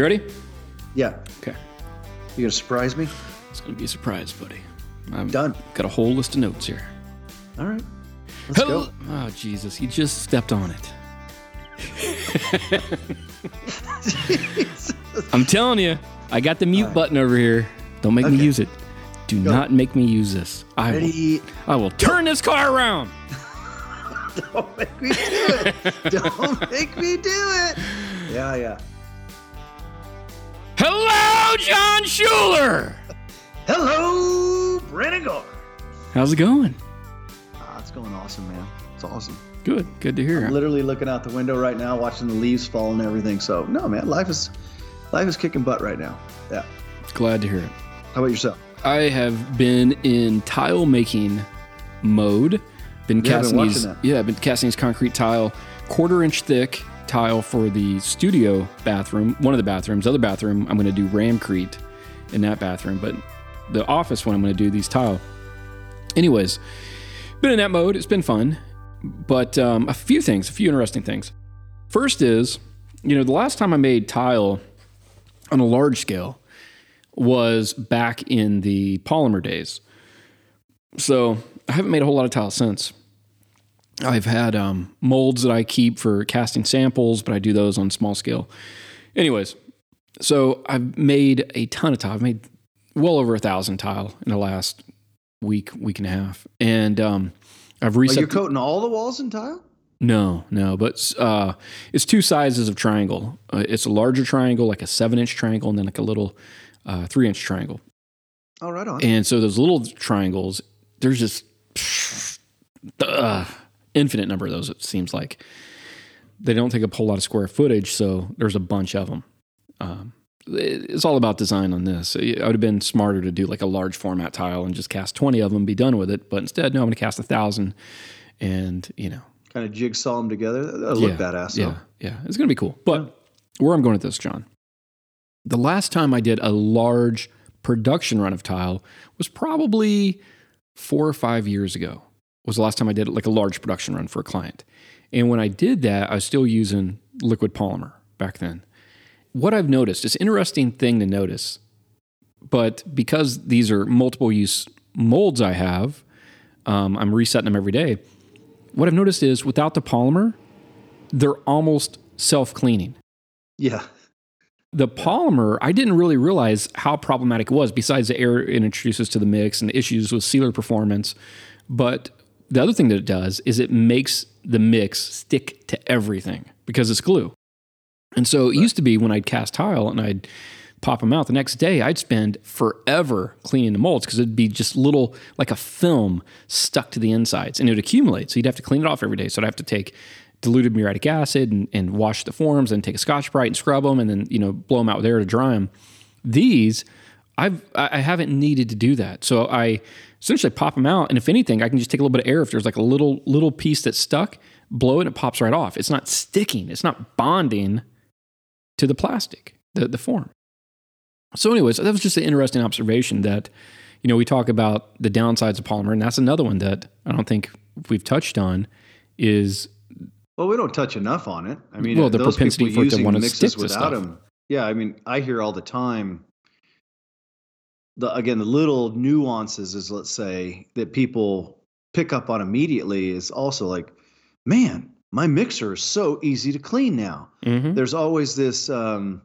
You ready? Yeah. Okay. You gonna surprise me? It's to be a surprise, buddy. I've Done. got a whole list of notes here. All right. Let's go. Oh, Jesus. You just stepped on it. I'm telling you, I got the mute button over here. Don't make me use it. Do Go. not make me use this. I will, I will turn this car around. Don't make me do it. Don't make me do it. Yeah, yeah. Hello, John Schuler. Hello, Brandon Gore. How's it going? Ah, it's going awesome, man. It's awesome. Good. Good to hear. I'm literally looking out the window right now, watching the leaves fall and everything. So, no, man, life is life is kicking butt right now. Yeah. Glad to hear it. How about yourself? I have been in tile making mode. Been Yeah, I've been casting these. Yeah, been casting these concrete tile, quarter inch thick tile for the studio bathroom. One of the bathrooms. Other bathroom, I'm going to do ramcrete in that bathroom. But the office one, I'm going to do these tile. Anyways, been in that mode. It's been fun. But um, a few things, a few interesting things. First is, you know, the last time I made tile on a large scale was back in the polymer days. So I haven't made a whole lot of tile since. I've had um, molds that I keep for casting samples, but I do those on small scale. Anyways, so I've made a ton of tile. I've made well over a thousand tile in the last week, week and a half, and um, I've Are reset. you coating all the walls in tile? No, no, but uh, it's two sizes of triangle. Uh, it's a larger triangle, like a seven inch triangle, and then like a little uh, three inch triangle. Oh, right on. And so those little triangles, there's just uh, infinite number of those. It seems like they don't take up a whole lot of square footage, so there's a bunch of them. Um, it's all about design on this. I would have been smarter to do like a large format tile and just cast 20 of them, be done with it. But instead, no, I'm going to cast a thousand, and you know, kind of jigsaw them together. That'll look yeah, badass. Yeah, yeah, it's gonna be cool. But where I'm going with this, John, the last time I did a large production run of tile was probably four or five years ago. Was the last time I did like a large production run for a client, and when I did that, I was still using liquid polymer back then. What I've noticed, it's an interesting thing to notice, but because these are multiple use molds I have, um, I'm resetting them every day what I've noticed is without the polymer, they're almost self cleaning. Yeah. The polymer, I didn't really realize how problematic it was, besides the air it introduces to the mix and the issues with sealer performance. But the other thing that it does is it makes the mix stick to everything because it's glue. And so it used to be when I'd cast tile and I'd pop them out the next day, I'd spend forever cleaning the molds because it'd be just little, like a film stuck to the insides and it would accumulate. So you'd have to clean it off every day. So I'd have to take diluted muriatic acid and, and wash the forms and take a scotch brite and scrub them and then, you know, blow them out with air to dry them. These, I've, I haven't needed to do that. So I essentially pop them out. And if anything, I can just take a little bit of air. If there's like a little, little piece that's stuck, blow it and it pops right off. It's not sticking. It's not bonding to the plastic, the, the form. So, anyways, that was just an interesting observation that, you know, we talk about the downsides of polymer, and that's another one that I don't think we've touched on is Well, we don't touch enough on it. I mean, Well, the those propensity people for it to wanna mixes stick to without stuff. them. Yeah, I mean, I hear all the time. The again, the little nuances is let's say that people pick up on immediately is also like, man, my mixer is so easy to clean now. Mhm. There's always this, um,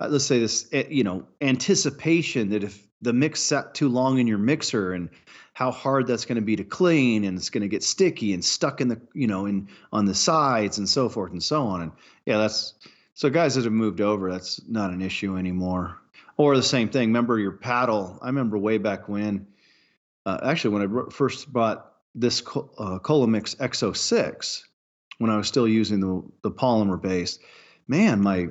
uh, let's say this, eh, you know, anticipation that if the mix sat too long in your mixer and how hard that's going to be to clean and it's going to get sticky and stuck in the you know in on the sides and so forth and so on and yeah that's so guys that have moved over that's not an issue anymore or the same thing remember your paddle i remember way back when uh, actually when i br- first bought this uh, Collomix XO6 when i was still using the the polymer base man my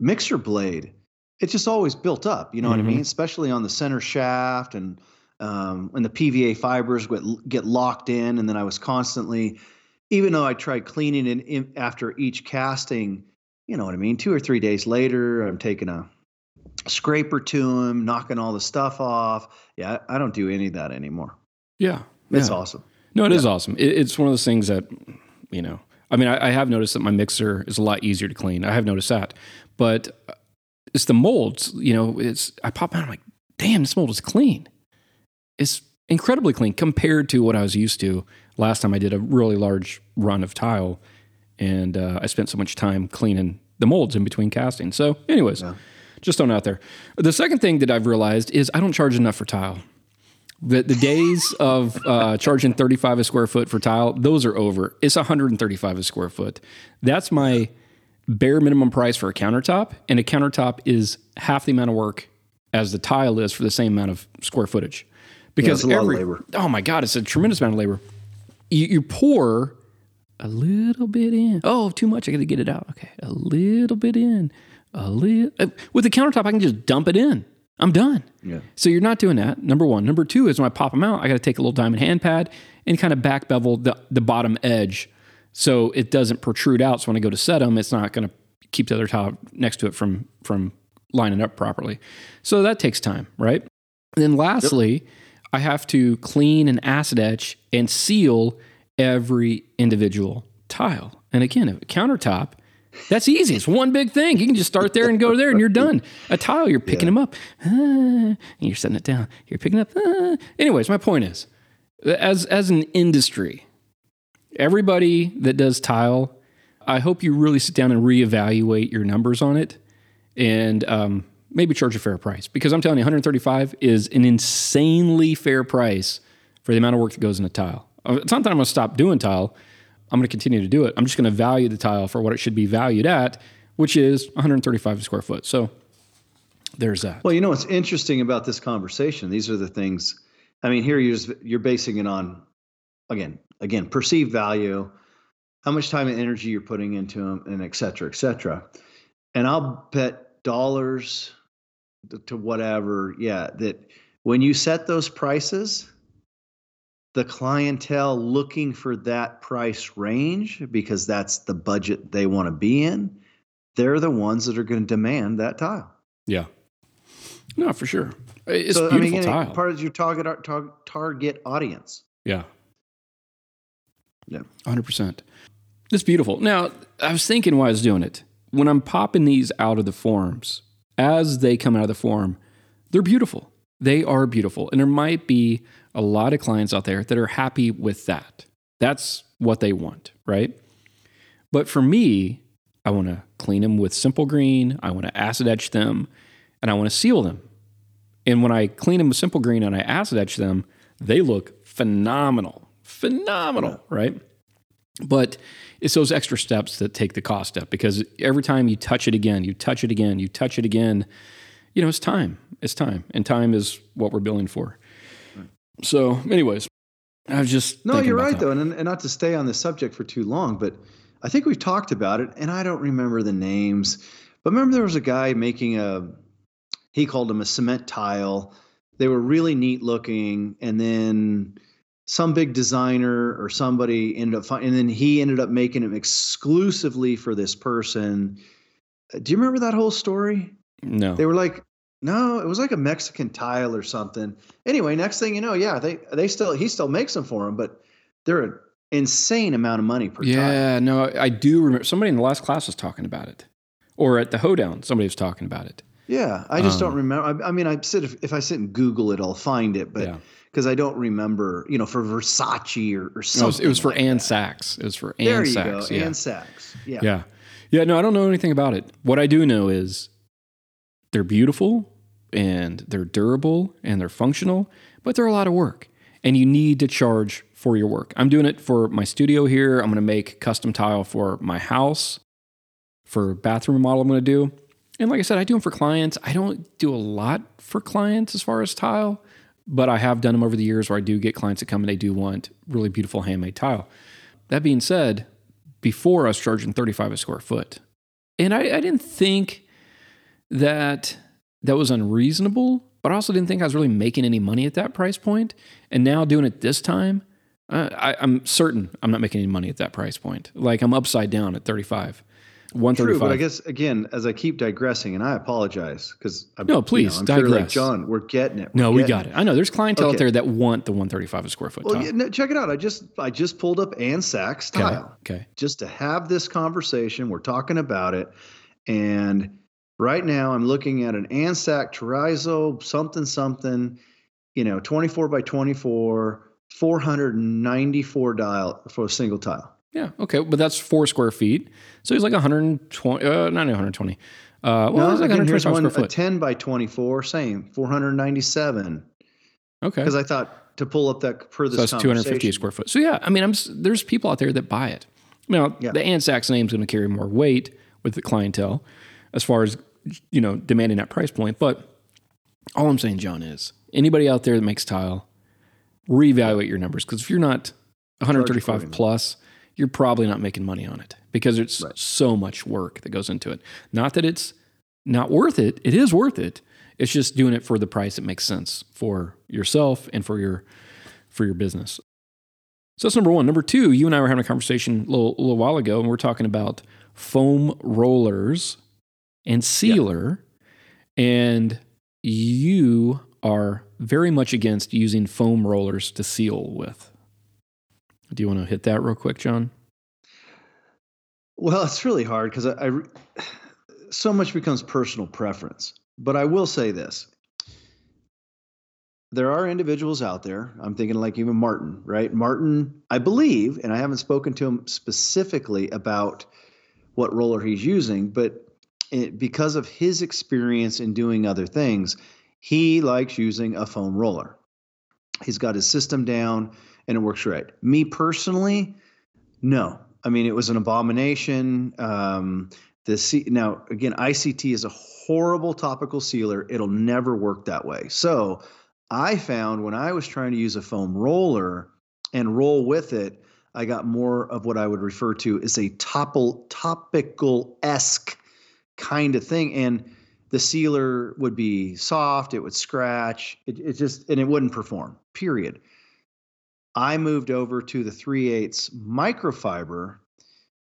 mixer blade it just always built up you know what i Mhm. mean especially on the center shaft and um, when the PVA fibers get, get locked in, and then I was constantly, even though I tried cleaning it in, after each casting, you know what I mean. Two or three days later, I'm taking a scraper to them, knocking all the stuff off. Yeah, I, don't do any of that anymore. yeah, It's yeah. awesome. No, it is awesome. It, it's one of those things that, you know, I mean, I, I have noticed that my mixer is a lot easier to clean. I have noticed that, but it's the molds. You know, it's I pop out. I'm like, damn, this mold is clean. It's incredibly clean compared to what I was used to last time I did a really large run of tile, and uh, I spent so much time cleaning the molds in between casting. So, anyways, yeah. Just on out there. The second thing that I've realized is I don't charge enough for tile. The, the days of uh, charging 35 a square foot for tile, those are over. It's 135 a square foot. That's my bare minimum price for a countertop, and a countertop is half the amount of work as the tile is for the same amount of square footage. Because yeah, every oh my god, it's a tremendous amount of labor. You, you pour a little bit in. Oh, too much. I got to get it out. Okay, a little bit in. A little uh, with the countertop, I can just dump it in. I'm done. Yeah. So you're not doing that. Number one. Number two is when I pop them out, I got to take a little diamond hand pad and kind of back bevel the, the bottom edge so it doesn't protrude out. So when I go to set them, it's not going to keep the other tile next to it from from lining up properly. So that takes time, right? And then lastly, yep. I have to clean and acid etch and seal every individual tile. And again, a countertop, that's easy. It's one big thing. You can just start there and go there and you're done. A tile, you're picking yeah. them up ah, and you're setting it down. You're picking up. Ah. Anyways, my point is as, as an industry, everybody that does tile, I hope you really sit down and reevaluate your numbers on it and um, maybe charge a fair price because I'm telling you, 135 is an insanely fair price for the amount of work that goes in a tile. Uh, it's not that I'm going to stop doing tile. I'm going to continue to do it. I'm just going to value the tile for what it should be valued at, which is 135 square foot. So there's that. Well, you know what's interesting about this conversation? These are the things. I mean, here you're you're basing it on again, again, perceived value, how much time and energy you're putting into them, and et cetera, et cetera. And I'll bet dollars to whatever, yeah, that when you set those prices, the clientele looking for that price range because that's the budget they want to be in, they're the ones that are going to demand that tile. Yeah. No, for sure. It's so, beautiful I mean, tile. Part of your target uh, target audience. Yeah. Yeah. 100%. It's beautiful. Now, I was thinking while I was doing it, when I'm popping these out of the forms, as they come out of the form, they're beautiful. They are beautiful. And there might be a lot of clients out there that are happy with that. That's what they want, right? But for me, I want to clean them with simple green, I want to acid etch them, and I want to seal them. And when I clean them with simple green and I acid etch them, they look phenomenal. Phenomenal, right? But it's those extra steps that take the cost up because every time you touch it again, you touch it again, you touch it again, you know, it's time. It's time. And time is what we're billing for. Right. So, anyways, I was just. No, you're right, that. though. And, and not to stay on this subject for too long, but I think we've talked about it, and I don't remember the names. But remember, there was a guy making a, he called them a cement tile. They were really neat looking. And then some big designer or somebody ended up finding, and then he ended up making them exclusively for this person. Do you remember that whole story? No. They were like, no, it was like a Mexican tile or something. Anyway, next thing you know, yeah, they they still he still makes them for him, but they're an insane amount of money per yeah, no, I do remember somebody in the last class was talking about it, or at the hoedown, somebody was talking about it. Yeah, I just um, don't remember. I, I, mean, I sit if, if I sit and Google it, I'll find it, but. Yeah because I don't remember, you know, for Versace or, or something. No, it was, it was for like Ann that. Sacks. It was for Ann there Sacks. Go. Yeah. Ann Sacks. Yeah. Yeah. Yeah. No, I don't know anything about it. What I do know is they're beautiful and they're durable and they're functional, but they're a lot of work and you need to charge for your work. I'm doing it for my studio here. I'm going to make custom tile for my house, for bathroom model I'm going to do. And like I said, I do them for clients. I don't do a lot for clients as far as tile but I have done them over the years where I do get clients that come and they do want really beautiful handmade tile. That being said, before I was charging 35 a square foot. And I, I didn't think that that was unreasonable, but I also didn't think I was really making any money at that price point. And now doing it this time, uh, I, I'm certain I'm not making any money at that price point. Like I'm upside down at 35. 135. True, but I guess again, as I keep digressing, and I apologize because no, please you know, digress. Sure like John, we're getting it. We're no, we got it. it. I know there's clientele okay. out there that want the 135 a square foot. Well, yeah, no, check it out. I just I just pulled up Ann Sacks tile. Okay. okay. Just to have this conversation, we're talking about it, and Right now, I'm looking at an Ann Sacks Terrazzo something something, you know, 24 by 24, 494 dial for a single tile. Yeah. Okay. But that's four square feet. So he's like 120, uh, not 120. Uh, well, no, it's like again, 125 one, square a foot. 10 by 24, same, 497. Okay. Because I thought to pull up that per this So that's 250 square foot. So yeah, I mean, I'm there's people out there that buy it. Now, Yeah. the Ann Sacks' name is going to carry more weight with the clientele as far as you know demanding that price point. But all I'm saying, John, is anybody out there that makes tile, reevaluate your numbers because if you're not 135 plus, you're probably not making money on it because it's Right. so much work that goes into it. Not that it's not worth it; it is worth it. It's just doing it for the price that makes sense for yourself and for your for your business. So that's number one. Number two, you and I were having a conversation a little, a little while ago, and we're talking about foam rollers and sealer. And you are very much against using foam rollers to seal with. Do you want to hit that real quick, John? Well, it's really hard because I, I so much becomes personal preference. But I will say this: there are individuals out there. I'm thinking like even Martin, right? Martin, I believe, and I haven't spoken to him specifically about what roller he's using, but it, because of his experience in doing other things, he likes using a foam roller. He's got his system down and it works right. Me personally, no. I mean, it was an abomination. Um, the C- now again, ICT is a horrible topical sealer. It'll never work that way. So I found when I was trying to use a foam roller and roll with it, I got more of what I would refer to as a topical esque kind of thing. And the sealer would be soft, it would scratch, it, it just and it wouldn't perform. Period. I moved over to the 3 8 microfiber,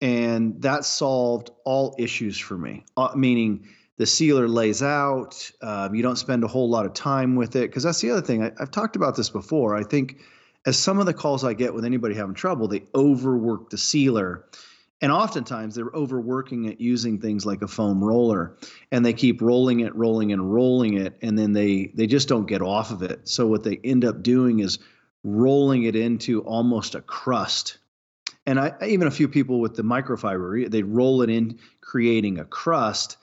and that solved all issues for me. Uh, meaning the sealer lays out, um, you don't spend a whole lot of time with it. Because that's the other thing. I, I've talked about this before. I think as some of the calls I get with anybody having trouble, they overwork the sealer. And oftentimes they're overworking it using things like a foam roller and they keep rolling it, rolling and rolling it, and then they they just don't get off of it. So what they end up doing is rolling it into almost a crust. And I even a few people with the microfiber, they roll it in, creating a crust.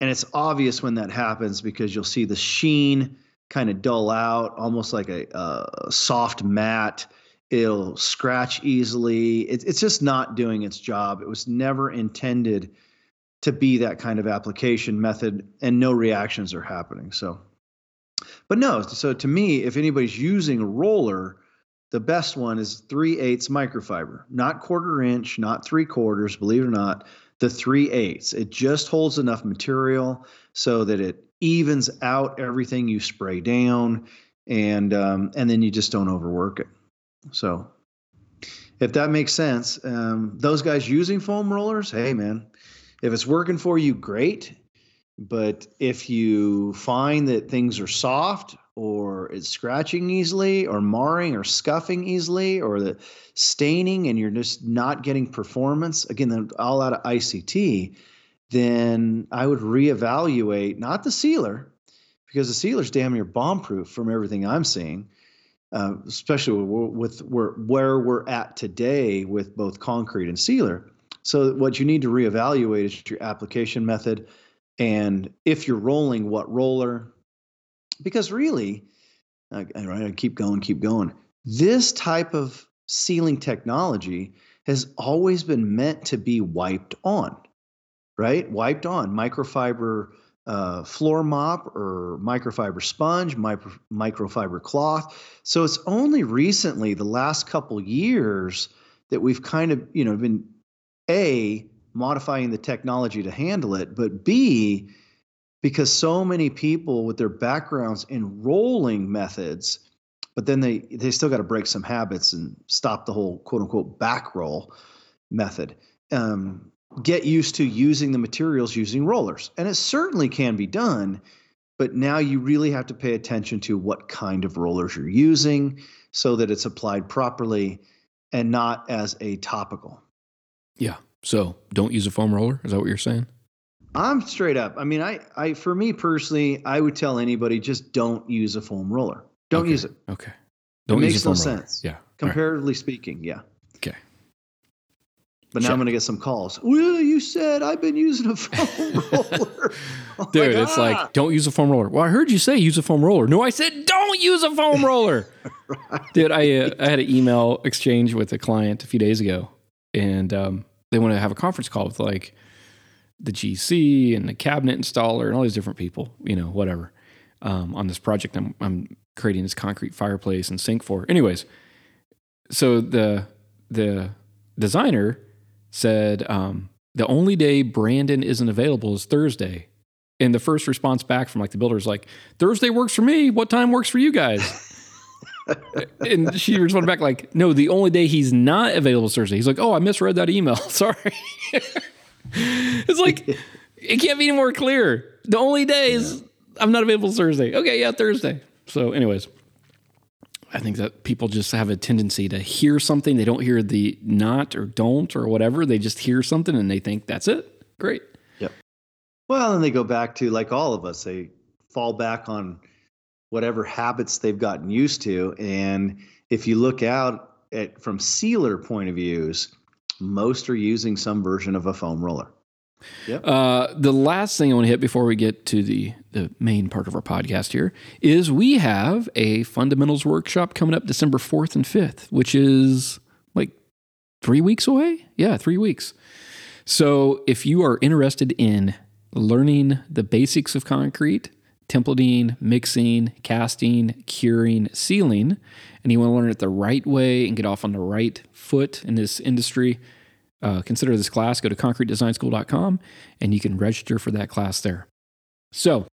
And it's obvious when that happens because you'll see the sheen kind of dull out, almost like a, a soft mat. It'll scratch easily. It, it's just not doing its job. It was never intended to be that kind of application method, and no reactions are happening. So, but no. So to me, if anybody's using a roller, the best one is 3 eighths microfiber, not quarter inch, not three quarters, believe it or not, the 3 eighths. It just holds enough material so that it evens out everything you spray down and um, and then you just don't overwork it. So if that makes sense, um, those guys using foam rollers, hey man, if it's working for you, great. But if you find that things are soft or it's scratching easily or marring or scuffing easily or the staining and you're just not getting performance, again, all out of ICT, then I would reevaluate not the sealer, because the sealer's damn near bomb proof from everything I'm seeing, uh, especially with, with where, we're at today with both concrete and sealer. So, what you need to reevaluate is your application method and if you're rolling, what roller. Because really, I, I keep going, keep going. This type of sealing technology has always been meant to be wiped on, right? Wiped on microfiber uh, floor mop or microfiber sponge, micro, microfiber cloth. So it's only recently, the last couple years, that we've kind of, you know, been a modifying the technology to handle it, but b because so many people with their backgrounds in rolling methods, but then they they still got to break some habits and stop the whole quote unquote back roll method. Um, get used to using the materials using rollers. And it certainly can be done, but now you really have to pay attention to what kind of rollers you're using so that it's applied properly and not as a topical. Yeah. So don't use a foam roller. Is that what you're saying? I'm straight up. I mean, I, I, for me personally, I would tell anybody just don't use a foam roller. Don't Okay. use it. Okay. Don't it makes a no roller. sense. Yeah. All right. Comparatively speaking, yeah. But now Check. I'm going to get some calls. Well, you said I've been using a foam roller. Dude, it's "Ah." like, don't use a foam roller. Well, I heard you say use a foam roller. No, I said don't use a foam roller. Dude, I, uh, I had an email exchange with a client a few days ago, and um, they want to have a conference call with like the GC and the cabinet installer and all these different people, you know, whatever, um, on this project I'm, I'm creating this concrete fireplace and sink for. Anyways, so the the designer said um, the only day Brandon isn't available is Thursday. And the first response back from like the builder is like, Thursday works for me. What time works for you guys? and she responded back like, no, the only day he's not available is Thursday. He's like, oh, I misread that email. Sorry. it's like, it can't be any more clear. The only days I'm not available Thursday. Okay, yeah, Thursday. So, anyways, I think that people just have a tendency to hear something. They don't hear the not or don't or whatever. They just hear something and they think that's it. Great. Yep. Well, and they go back to like all of us. They fall back on whatever habits they've gotten used to. And if you look out at from sealer point of views, most are using some version of a foam roller. Uh, the last thing I want to hit before we get to the, the main part of our podcast here is we have a fundamentals workshop coming up December 4th and 5th, which is like three weeks away. Yeah, three weeks. So if you are interested in learning the basics of concrete, templating, mixing, casting, curing, sealing, and you want to learn it the right way and get off on the right foot in this industry, uh, consider this class. Go to concretedesignschool.com and you can register for that class there. So,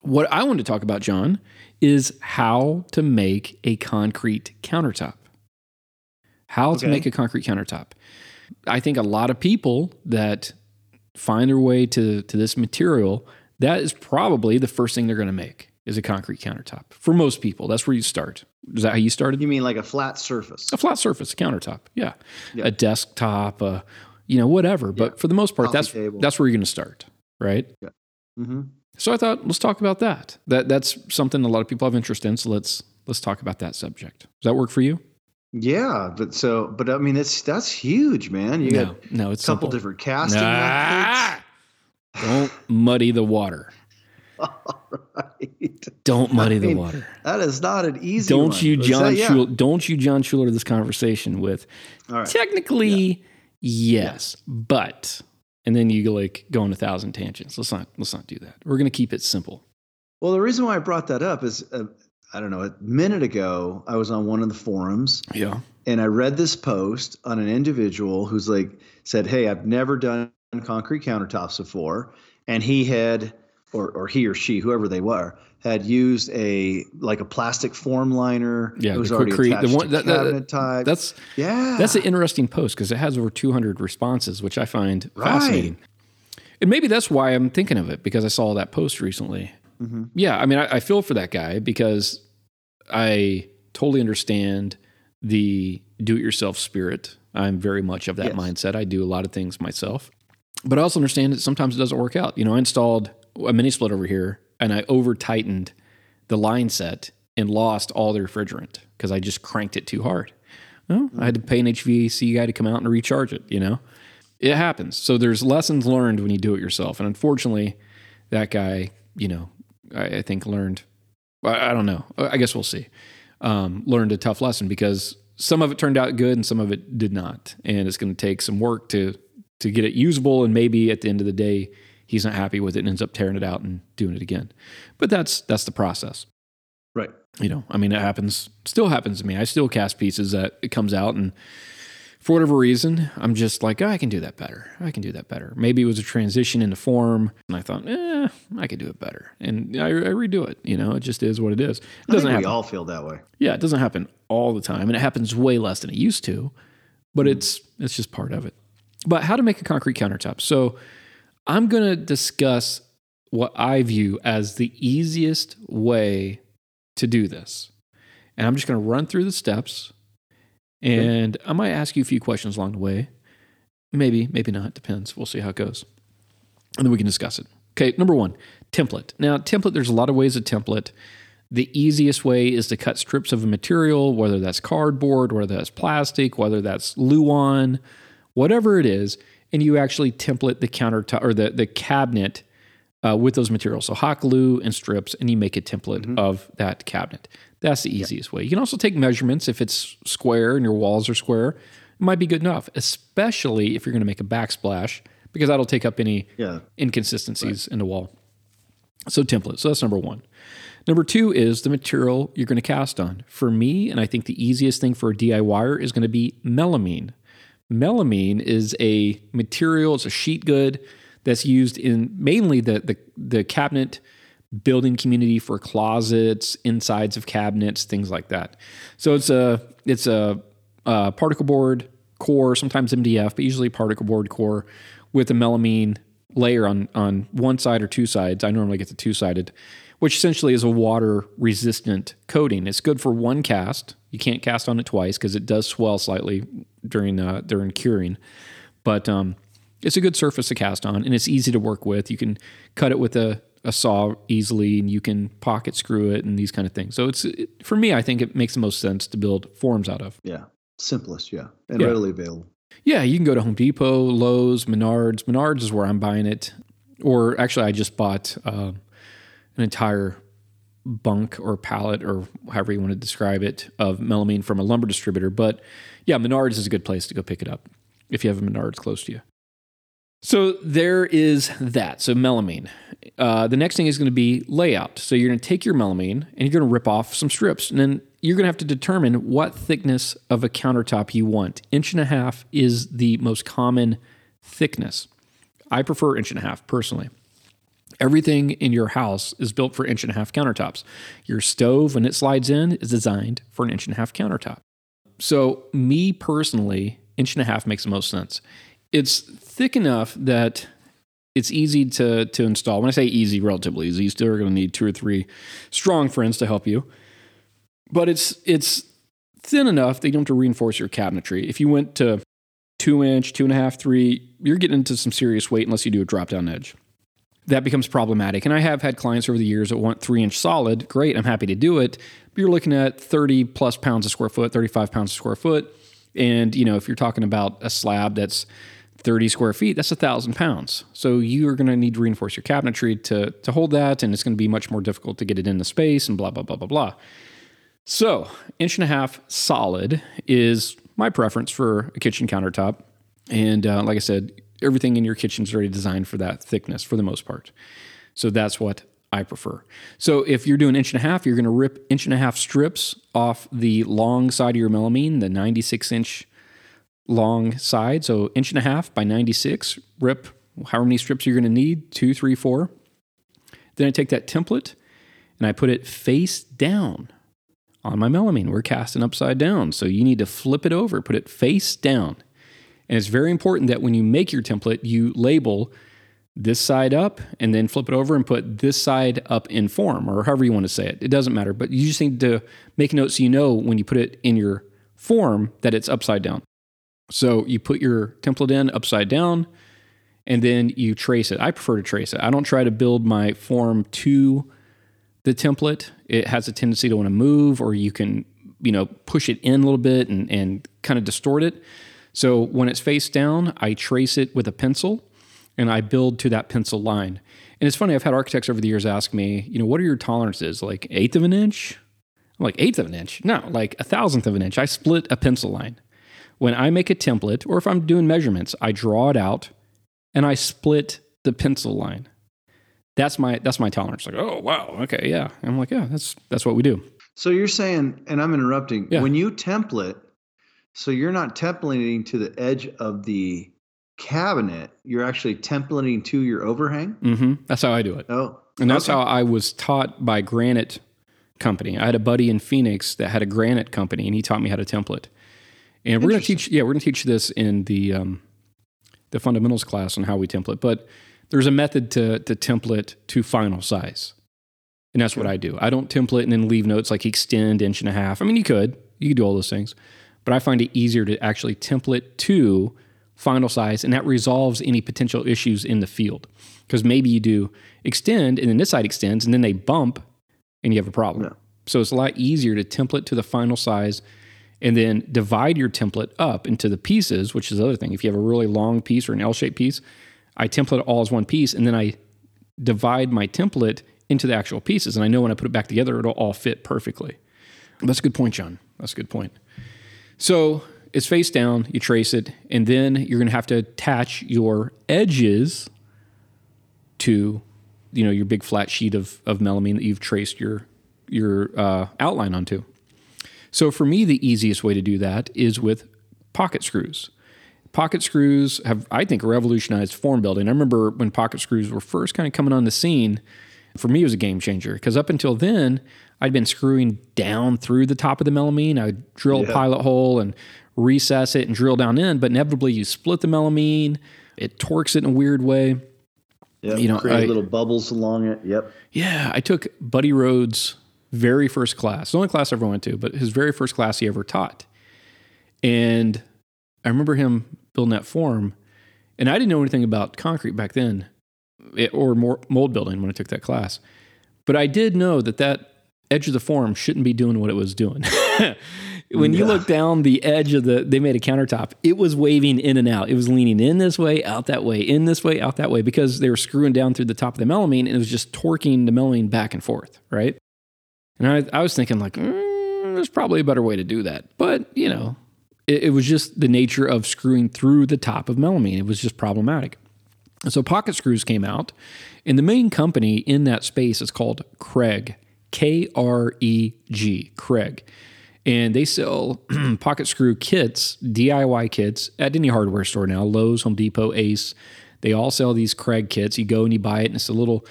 what I want to talk about, John, is how to make a concrete countertop. How to make a concrete countertop. I think a lot of people that find their way to, to this material, that is probably the first thing they're going to make is a concrete countertop. For most people, that's where you start. Is that how you started? You mean like a flat surface? a flat surface, a countertop. Yeah. Yeah. A desktop, uh, you know, whatever. But Yeah. for the most part, Coffee that's table. that's where you're going to start, right? hmm So I thought let's talk about that. That that's something a lot of people have interest in. So let's let's talk about that subject. Does that work for you? Yeah, but so, but I mean, it's that's huge, man. You no, got no, it's a couple simple. different casting Nah. Don't muddy the water. Right. Don't muddy the mean, water. That is not an easy. Don't one. you John that- yeah. Schuler, don't you John Schuler this conversation with All right. technically yes, but and then you like go on a thousand tangents. Let's not let's not do that. We're going to keep it simple. Well, the reason why I brought that up is, uh, I don't know, a minute ago, I was on one of the forums Yeah. and I read this post on an individual who's like said, "Hey, I've never done concrete countertops before," and he had, or or he or she, whoever they were, had used a like a plastic form liner. Yeah, it was the already Quikrete- the attached one- that- that- type. That's yeah, That's an interesting post because it has over 200 responses, which I find Right. fascinating. And maybe that's why I'm thinking of it because I saw that post recently. Mhm. Yeah, I mean, I, I feel for that guy because I totally understand the do it yourself spirit. I'm very much of that Yes. mindset. I do a lot of things myself, but I also understand that sometimes it doesn't work out. You know, I installed a mini split over here and I over tightened the line set and lost all the refrigerant because I just cranked it too hard. Well, I had to pay an HVAC guy to come out and recharge it, you know? It happens. So there's lessons learned when you do it yourself. And unfortunately, that guy, you know, I, I think learned, I, I don't know. I guess we'll see. Um, learned a tough lesson because some of it turned out good and some of it did not. And it's going to take some work to, to get it usable. And maybe at the end of the day, he's not happy with it and ends up tearing it out and doing it again. But that's, that's the process right. you know, I mean, it happens, still happens to me. I still cast pieces that it comes out, and for whatever reason, I'm just like, oh, I can do that better. I can do that better. Maybe it was a transition into form, and I thought, eh, I could do it better, and I, I redo it. You know, it just is what it is. It I doesn't happen. we all feel that way. yeah, it doesn't happen all the time, and it happens way less than it used to, but it's it's just part of it. But how to make a concrete countertop? So, I'm going to discuss what I view as the easiest way to do this, and I'm just going to run through the steps, and I might ask you a few questions along the way. Maybe, maybe not. Depends. We'll see how it goes. and then we can discuss it. Okay, number one, template. Now, template, there's a lot of ways to template. The easiest way is to cut strips of a material, whether that's cardboard, whether that's plastic, whether that's Luan, whatever it is, and you actually template the countertop or the, the cabinet uh, with those materials. So hot glue and strips, and you make a template mm-hmm. of that cabinet. That's the easiest yeah. way. You can also take measurements if it's square and your walls are square. It might be good enough, especially if you're going to make a backsplash, because that'll take up any yeah. inconsistencies right. in the wall. So template. So that's number one. Number two is the material you're going to cast on. For me, and I think the easiest thing for a DIYer is going to be melamine. Melamine is a material, it's a sheet good that's used in mainly the, the, the cabinet building community for closets, insides of cabinets, things like that. So it's a it's a, a particle board core, sometimes MDF, but usually particle board core with a melamine layer on on one side or two sides. I normally get the two sided, which essentially is a water resistant coating. It's good for one cast. You can't cast on it twice because it does swell slightly during uh, during curing, but um, it's a good surface to cast on, and it's easy to work with. You can cut it with a, a saw easily, and you can pocket screw it, and these kind of things. So it's it, for me, I think it makes the most sense to build forms out of. Yeah, simplest, yeah, and yeah. readily available. Yeah, you can go to Home Depot, Lowe's, Menards. Menards is where I'm buying it, or actually, I just bought. Uh, an entire bunk or pallet or however you want to describe it of melamine from a lumber distributor. But yeah, Menards is a good place to go pick it up if you have a Menards close to you. So there is that. So melamine. Uh, the next thing is going to be layout. So you're going to take your melamine and you're going to rip off some strips, and then you're going to have to determine what thickness of a countertop you want. Inch and a half is the most common thickness. I prefer inch and a half personally. Everything in your house is built for inch and a half countertops. Your stove, when it slides in, is designed for an inch and a half countertop. So, me personally, inch and a half makes the most sense. It's thick enough that it's easy to, to install. When I say easy, relatively easy, you still are going to need two or three strong friends to help you. But it's it's thin enough that you don't have to reinforce your cabinetry. If you went to two inch, two and a half, three, you're getting into some serious weight unless you do a drop down edge that becomes problematic. And I have had clients over the years that want three inch solid. Great, I'm happy to do it. But you're looking at 30 plus pounds a square foot, 35 pounds a square foot. And, you know, if you're talking about a slab that's 30 square feet, that's a thousand pounds. So you are going to need to reinforce your cabinetry to, to hold that. And it's going to be much more difficult to get it into space and blah, blah, blah, blah, blah. So inch and a half solid is my preference for a kitchen countertop. And uh, like I said, everything in your kitchen is already designed for that thickness for the most part. So that's what I prefer. So if you're doing inch and a half, you're going to rip inch and a half strips off the long side of your melamine, the 96 inch long side. So inch and a half by 96, rip however many strips you're going to need, two, three, four. Then I take that template and I put it face down on my melamine. We're casting upside down. So you need to flip it over, put it face down. And it's very important that when you make your template, you label this side up and then flip it over and put this side up in form or however you want to say it. It doesn't matter, but you just need to make a note so you know when you put it in your form that it's upside down. So you put your template in upside down and then you trace it. I prefer to trace it. I don't try to build my form to the template. It has a tendency to want to move or you can, you know, push it in a little bit and, and kind of distort it. So when it's face down, I trace it with a pencil and I build to that pencil line. And it's funny, I've had architects over the years ask me, you know, what are your tolerances? Like eighth of an inch? I'm like, eighth of an inch? No, like a thousandth of an inch. I split a pencil line. When I make a template, or if I'm doing measurements, I draw it out and I split the pencil line. That's my that's my tolerance. Like, oh wow, okay, yeah. I'm like, yeah, that's that's what we do. So you're saying, and I'm interrupting. Yeah. When you template, so you're not templating to the edge of the cabinet. You're actually templating to your overhang. Mm-hmm. That's how I do it. Oh, and that's okay. how I was taught by Granite Company. I had a buddy in Phoenix that had a granite company, and he taught me how to template. And we're going to teach. Yeah, we're going to teach this in the um, the fundamentals class on how we template. But there's a method to to template to final size, and that's okay. what I do. I don't template and then leave notes like extend inch and a half. I mean, you could you could do all those things, but I find it easier to actually template to final size, and that resolves any potential issues in the field. Because maybe you do extend and then this side extends and then they bump and you have a problem. Yeah. So it's a lot easier to template to the final size and then divide your template up into the pieces, which is the other thing. If you have a really long piece or an L shaped piece, I template it all as one piece and then I divide my template into the actual pieces. And I know when I put it back together, it'll all fit perfectly. That's a good point, John. That's a good point. So it's face down, you trace it, and then you're going to have to attach your edges to you know your big flat sheet of, of melamine that you've traced your your uh, outline onto. So for me, the easiest way to do that is with pocket screws. Pocket screws have, I think, revolutionized form building. I remember when pocket screws were first kind of coming on the scene. For me, it was a game changer because up until then, I'd been screwing down through the top of the melamine. I would drill a pilot hole and recess it and drill down in, but inevitably you split the melamine. It torques it in a weird way. Yeah, You know, create I- little bubbles along it. Yep. Yeah, I took Buddy Rhodes' very first class, the only class I ever went to, but his very first class he ever taught. And I remember him building that form, and I didn't know anything about concrete back then, or more mold building when I took that class. But I did know that that edge of the form shouldn't be doing what it was doing. when you look down the edge of the, they made a countertop, it was waving in and out. It was leaning in this way, out that way, in this way, out that way, because they were screwing down through the top of the melamine and it was just torquing the melamine back and forth, right? And I, I was thinking, like, mm, there's probably a better way to do that. But, you know, it, it was just the nature of screwing through the top of melamine. It was just problematic. And so pocket screws came out, and the main company in that space is called Kreg, K R E G, Kreg. And they sell pocket screw kits, DIY kits, at any hardware store now Lowe's, Home Depot, Ace. They all sell these Kreg kits. You go and you buy it, and it's a little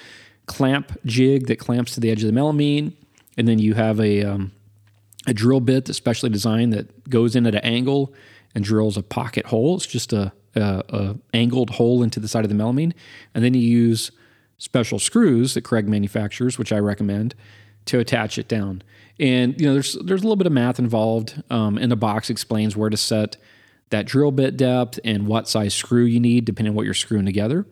clamp jig that clamps to the edge of the melamine. And then you have a, um, a drill bit that's specially designed that goes in at an angle and drills a pocket hole. It's just a, a, a angled hole into the side of the melamine, and then you use special screws that Craig manufactures, which I recommend, to attach it down. And you know, there's there's a little bit of math involved. Um, and the box explains where to set that drill bit depth and what size screw you need, depending on what you're screwing together.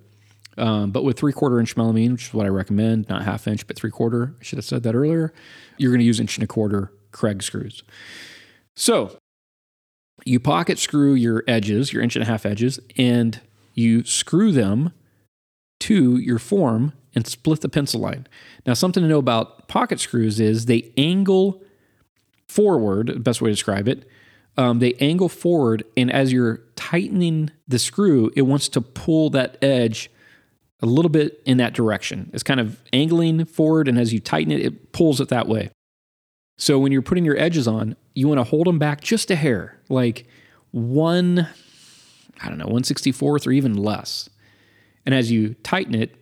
Um, but with three quarter inch melamine, which is what I recommend, not half inch, but three quarter, I should have said that earlier, you're going to use inch and a quarter Kreg screws. So you pocket screw your edges, your inch and a half edges, and you screw them to your form and split the pencil line. Now, something to know about pocket screws is they angle forward, best way to describe it. Um, they angle forward, and as you're tightening the screw, it wants to pull that edge a little bit in that direction. It's kind of angling forward, and as you tighten it, it pulls it that way. So when you're putting your edges on, you want to hold them back just a hair, like one, I don't know, 164th or even less. And as you tighten it,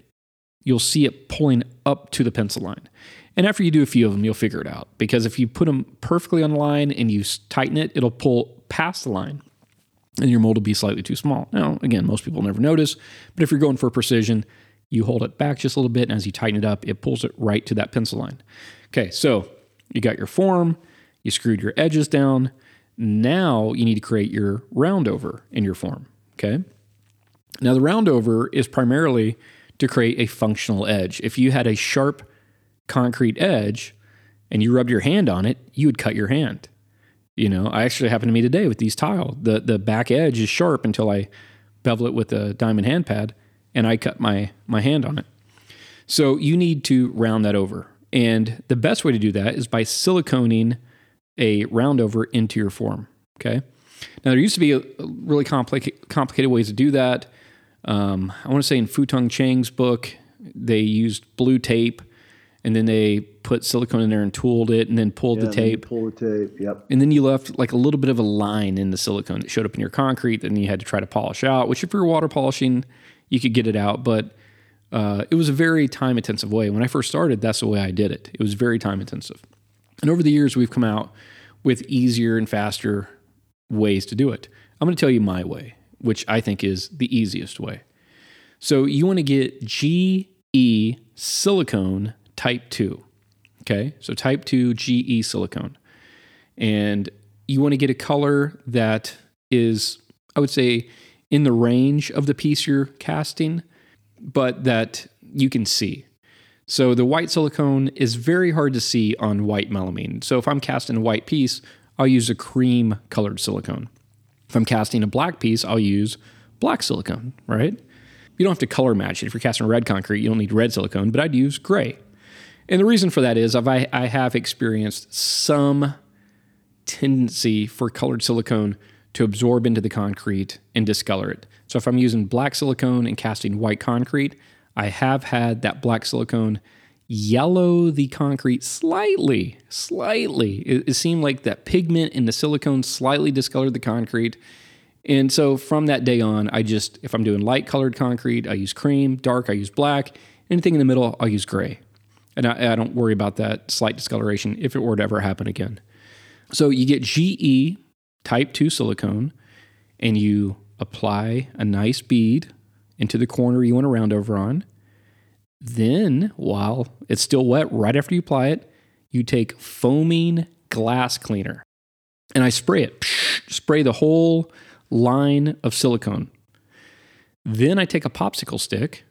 you'll see it pulling up to the pencil line. And after you do a few of them, you'll figure it out. Because if you put them perfectly on the line and you tighten it, it'll pull past the line and your mold will be slightly too small. Now, again, most people never notice, but if you're going for precision, you hold it back just a little bit, and as you tighten it up, it pulls it right to that pencil line. Okay, so you got your form, you screwed your edges down. Now you need to create your roundover in your form. Okay. Now, the roundover is primarily to create a functional edge. If you had a sharp concrete edge and you rubbed your hand on it, you would cut your hand. You know, I actually happened to me today with these tile. The the back edge is sharp until I bevel it with a diamond hand pad and I cut my my hand on it. So you need to round that over. And the best way to do that is by siliconing a roundover into your form. Okay. Now there used to be really complicated complicated ways to do that. Um, I want to say in Fu-Tung Cheng's book, they used blue tape and then they put silicone in there and tooled it and then pulled the Yeah, you tape. Pull the tape. Yep. And then you left like a little bit of a line in the silicone that showed up in your concrete. Then you had to try to polish out, which if you're water polishing, you could get it out. But uh, it was a very time intensive way. When I first started, that's the way I did it. It was very time intensive. And over the years, we've come out with easier and faster ways to do it. I'm going to tell you my way, which I think is the easiest way. So you want to get GE silicone type 2. Okay? So type 2 GE silicone. And you want to get a color that is I would say in the range of the piece you're casting. but that you can see. So the white silicone is very hard to see on white melamine. So if I'm casting a white piece, I'll use a cream colored silicone. If I'm casting a black piece, I'll use black silicone, right? You don't have to color match it. If you're casting red concrete, you don't need red silicone, but I'd use gray. And the reason for that is I, I have experienced some tendency for colored silicone to absorb into the concrete and discolor it. So if I'm using black silicone and casting white concrete, I have had that black silicone yellow the concrete slightly, slightly. It, it seemed like that pigment in the silicone slightly discolored the concrete. And so from that day on, I just, if I'm doing light colored concrete, I use cream, dark, I use black. Anything in the middle, I'll use gray. And I, I don't worry about that slight discoloration if it were to ever happen again. So you get GE type 2 silicone and you apply a nice bead into the corner you want to round over on. Then, while it's still wet, right after you apply it, you take foaming glass cleaner and I spray it, spray the whole line of silicone. Then I take a popsicle stick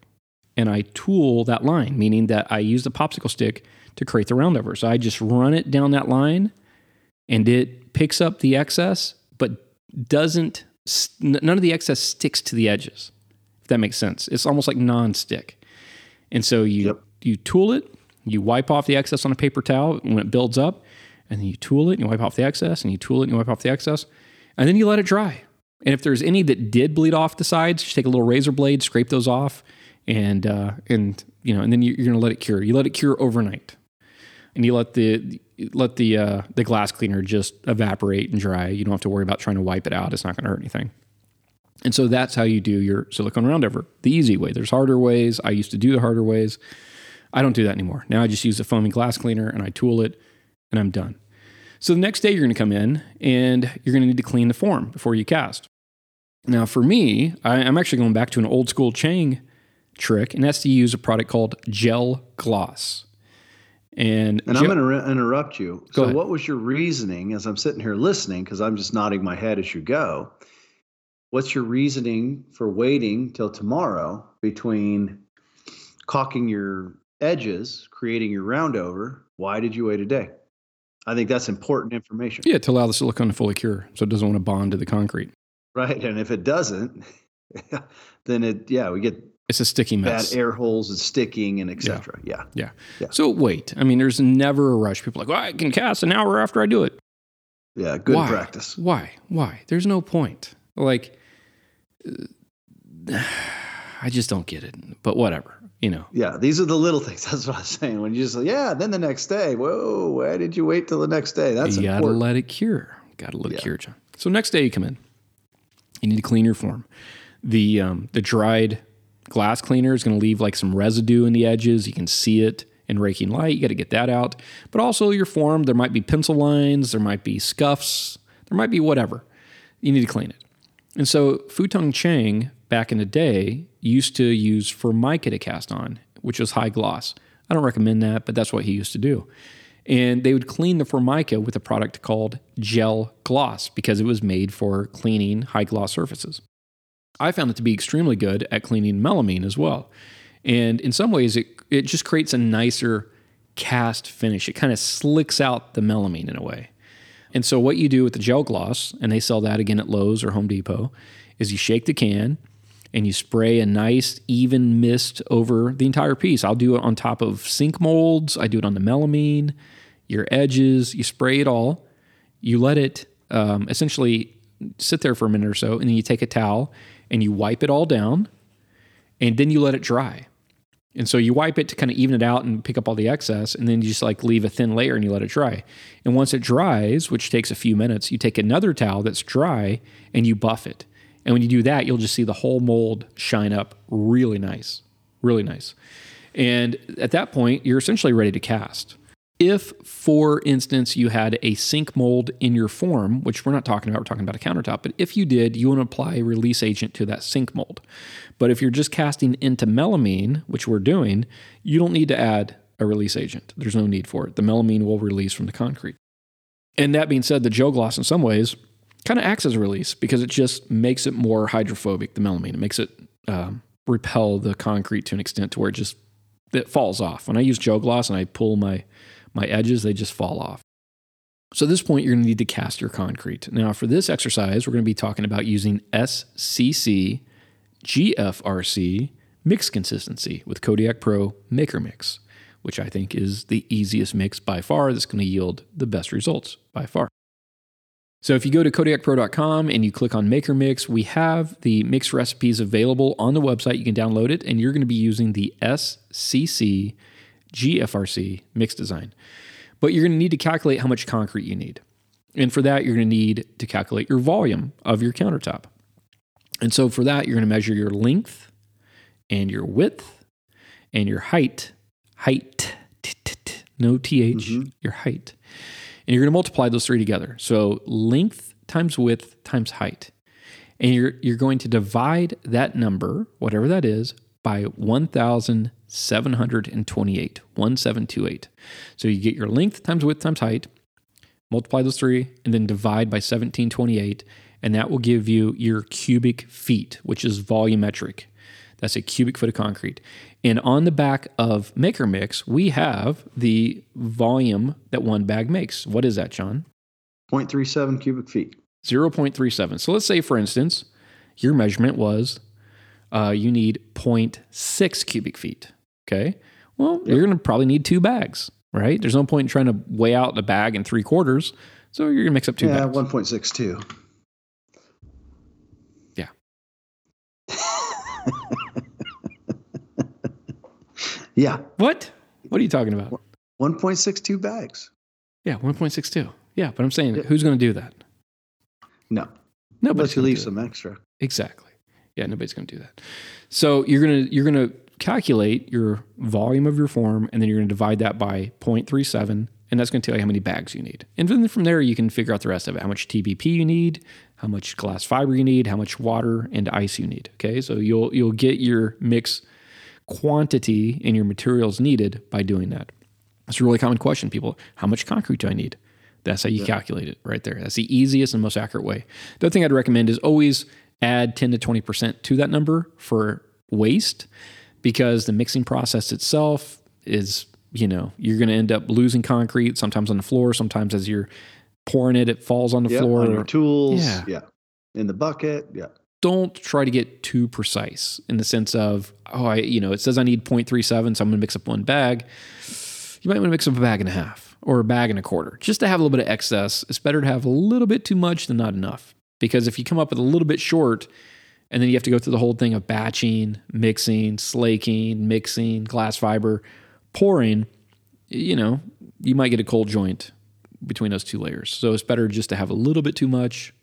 and I tool that line, meaning that I use the popsicle stick to create the roundover. So I just run it down that line and it picks up the excess, but doesn't, none of the excess sticks to the edges, if that makes sense. It's almost like non-stick. And so you, yep. you tool it, you wipe off the excess on a paper towel when it builds up, and then you tool it and you wipe off the excess, and you tool it and you wipe off the excess, and then you let it dry. And if there's any that did bleed off the sides, just take a little razor blade, scrape those off, and uh, and you know, and then you're going to let it cure. You let it cure overnight, and you let the let the uh, the glass cleaner just evaporate and dry. You don't have to worry about trying to wipe it out. It's not going to hurt anything. And so that's how you do your silicone roundover, the easy way. There's harder ways. I used to do the harder ways. I don't do that anymore. Now I just use a foaming glass cleaner and I tool it and I'm done. So the next day you're going to come in and you're going to need to clean the form before you cast. Now for me, I, am actually going back to an old school Cheng trick, and that's to use a product called Gel Gloss. And, and I'm going to re- interrupt you. Go so, ahead. what was your reasoning as I'm sitting here listening? Because I'm just nodding my head as you go. What's your reasoning for waiting till tomorrow between caulking your edges, creating your roundover? Why did you wait a day? I think that's important information. Yeah, to allow the silicone to fully cure, so it doesn't want to bond to the concrete. Right, and if it doesn't, then it yeah we get it's a sticky mess. Bad air holes and sticking and etc. Yeah. yeah. yeah. Yeah. So wait. I mean, there's never a rush. People are like, well, I can cast an hour after I do it. Yeah, good Why? practice. Why? Why? There's no point. Like, I just don't get it. But whatever, you know. Yeah, these are the little things. That's what I was saying. When you just yeah, then the next day. Whoa, why did you wait till the next day? That's you gotta let it cure. Gotta let it cure, John. So next day you come in. You need to clean your form. The um, the dried glass cleaner is going to leave like some residue in the edges. You can see it in raking light. You got to get that out. But also your form, there might be pencil lines, there might be scuffs, there might be whatever. You need to clean it. And so Fu-Tung Cheng back in the day used to use formica to cast on, which was high gloss. I don't recommend that, but that's what he used to do. And they would clean the formica with a product called gel gloss because it was made for cleaning high gloss surfaces. I found it to be extremely good at cleaning melamine as well. And in some ways, it, it just creates a nicer cast finish. It kind of slicks out the melamine in a way. And so, what you do with the gel gloss, and they sell that again at Lowe's or Home Depot, is you shake the can and you spray a nice, even mist over the entire piece. I'll do it on top of sink molds, I do it on the melamine, your edges, you spray it all. You let it um, essentially sit there for a minute or so, and then you take a towel and you wipe it all down and then you let it dry. And so you wipe it to kind of even it out and pick up all the excess, and then you just like leave a thin layer and you let it dry. And once it dries, which takes a few minutes, you take another towel that's dry and you buff it. And when you do that, you'll just see the whole mold shine up really nice, really nice. And at that point, you're essentially ready to cast. If, for instance, you had a sink mold in your form, which we're not talking about, we're talking about a countertop, but if you did, you want to apply a release agent to that sink mold. But if you're just casting into melamine, which we're doing, you don't need to add a release agent. There's no need for it. The melamine will release from the concrete. And that being said, the gel gloss in some ways kind of acts as a release because it just makes it more hydrophobic, the melamine. It makes it um, repel the concrete to an extent to where it just it falls off. When I use Gel Gloss and I pull my my edges, they just fall off. So at this point, you're going to need to cast your concrete. Now, for this exercise, we're going to be talking about using SCC GFRC mix consistency with Kodiak Pro Maker Mix, which I think is the easiest mix by far that's going to yield the best results by far. So if you go to kodiakpro.com and you click on Maker Mix, we have the mix recipes available on the website. You can download it, and you're going to be using the SCC GFRC mix design. But you're going to need to calculate how much concrete you need. And for that, you're going to need to calculate your volume of your countertop. And so for that, you're going to measure your length and your width and your height. Height, no th, mm-hmm. your height. And you're going to multiply those three together. So length times width times height. And you're, you're going to divide that number, whatever that is, by 1,728, 1728. So you get your length times width times height, multiply those three, and then divide by 1728. And that will give you your cubic feet, which is volumetric. That's a cubic foot of concrete. And on the back of Maker Mix, we have the volume that one bag makes. What is that, John? 0.37 cubic feet. 0.37. So let's say, for instance, your measurement was uh, you need 0.6 cubic feet. Okay. Well, yep. you're going to probably need two bags, right? There's no point in trying to weigh out a bag in three quarters. So you're going to mix up two yeah, bags. 1.62. Yeah. yeah. What? What are you talking about? 1.62 bags. Yeah, 1.62. Yeah, but I'm saying yeah. who's going to do that? No. Nobody. Unless you leave some extra. Exactly. Yeah, nobody's going to do that. So you're going to you're going to calculate your volume of your form and then you're going to divide that by 0.37 and that's going to tell you how many bags you need. And then from there you can figure out the rest of it, how much TBP you need, how much glass fiber you need, how much water and ice you need, okay? So you'll you'll get your mix quantity and your materials needed by doing that. It's a really common question people, how much concrete do I need? That's how you yeah. calculate it right there. That's the easiest and most accurate way. The other thing I'd recommend is always add 10 to 20% to that number for waste because the mixing process itself is, you know, you're going to end up losing concrete sometimes on the floor, sometimes as you're pouring it, it falls on the yep, floor. On your tools. Yeah. yeah. In the bucket. Yeah. Don't try to get too precise in the sense of, oh, I, you know, it says I need 0.37, so I'm going to mix up one bag. You might want to mix up a bag and a half or a bag and a quarter just to have a little bit of excess. It's better to have a little bit too much than not enough. Because if you come up with a little bit short, and then you have to go through the whole thing of batching, mixing, slaking, mixing, glass fiber, pouring, you know, you might get a cold joint between those two layers. So it's better just to have a little bit too much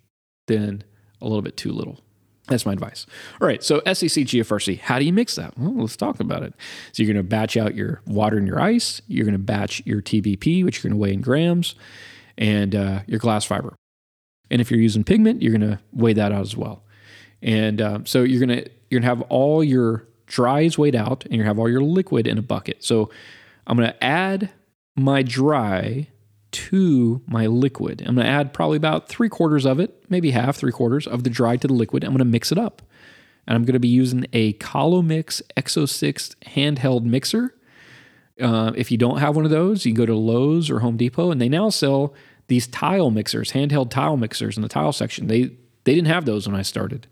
than a little bit too little. That's my advice. All right, so SCC GFRC, how do you mix that? Well, let's talk about it. So you're going to batch out your water and your ice. You're going to batch your TBP, which you're going to weigh in grams, and uh, your glass fiber. And if you're using pigment, you're going to weigh that out as well. And um, so you're to you're to have all your dries weighed out, and to have all your liquid in a bucket. So I'm to add my dry to my liquid. I'm to add probably about three quarters of it, maybe half, three quarters of the dry to the liquid. I'm to mix it up. And I'm to be using a Collomix Xo 6 handheld mixer. Uh, if you don't have one of those, you can go to Lowe's or Home Depot, and they now sell these tile mixers, handheld tile mixers in the tile section. They they didn't have those when I started,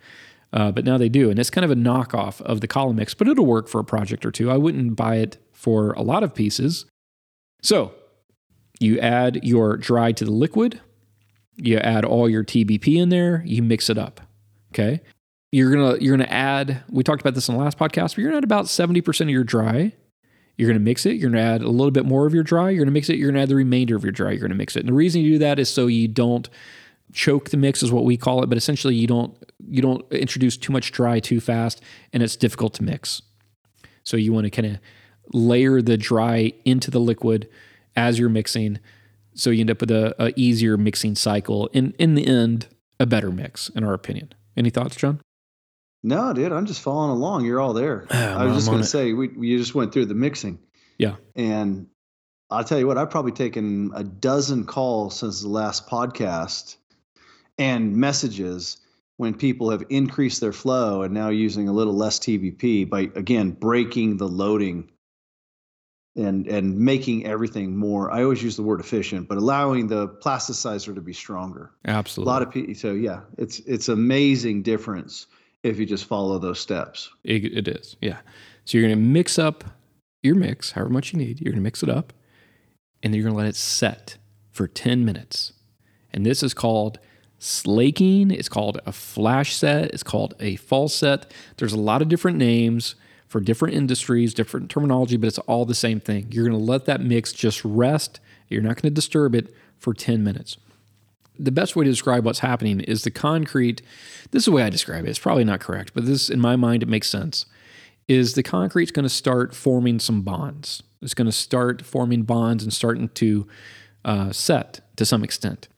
uh, but now they do, and it's kind of a knockoff of the Collomix, but it'll work for a project or two. I wouldn't buy it for a lot of pieces. So you add your dry to the liquid, you add all your TBP in there, you mix it up. Okay. You're gonna you're gonna add. We talked about this in the last podcast, but you're gonna add about seventy percent of your dry you're to mix it. You're to add a little bit more of your dry. You're to mix it. You're to add the remainder of your dry. You're to mix it. And the reason you do that is so you don't choke the mix, is what we call it. But essentially, you don't you don't introduce too much dry too fast, and it's difficult to mix. So you want to kind of layer the dry into the liquid as you're mixing, so you end up with a, a easier mixing cycle. and in the end, a better mix, in our opinion. Any thoughts, John? No, dude, I'm just following along. You're all there. Oh, I was just going to say, we, we just went through the mixing. Yeah. And I'll tell you what, I've probably taken a dozen calls since the last podcast and messages when people have increased their flow and now using a little less TBP by again breaking the loading and and making everything more I always use the word efficient but allowing the plasticizer to be stronger. Absolutely. A lot of people so yeah, it's it's amazing difference if you just follow those steps. It, it is. Yeah. So you're going to mix up your mix however much you need. You're going to mix it up and then you're going to let it set for 10 minutes. And this is called slaking. It's called a flash set. It's called a false set. There's a lot of different names for different industries, different terminology, but it's all the same thing. You're going to let that mix just rest. You're not going to disturb it for 10 minutes. The best way to describe what's happening is the concrete. This is the way I describe it. It's probably not correct, but this, in my mind, it makes sense. Is the concrete's going to start forming some bonds? It's going to start forming bonds and starting to uh, set to some extent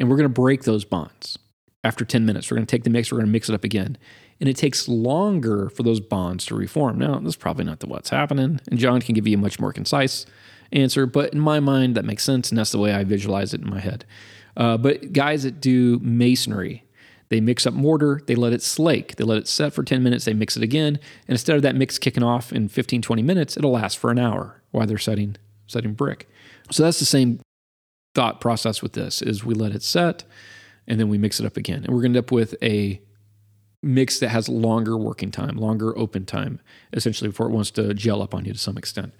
and we're going to break those bonds. After 10 minutes, we're going to take the mix, we're going to mix it up again. And it takes longer for those bonds to reform. Now, that's probably not the what's happening, and John can give you a much more concise answer, but in my mind, that makes sense, and that's the way I visualize it in my head. Uh, but guys that do masonry, they mix up mortar, they let it slake, they let it set for 10 minutes, they mix it again, and instead of that mix kicking off in 15, 20 minutes, it'll last for an hour while they're setting setting brick. So that's the same thought process with this is we let it set and then we mix it up again. And we're going to end up with a mix that has longer working time, longer open time, essentially before it wants to gel up on you to some extent.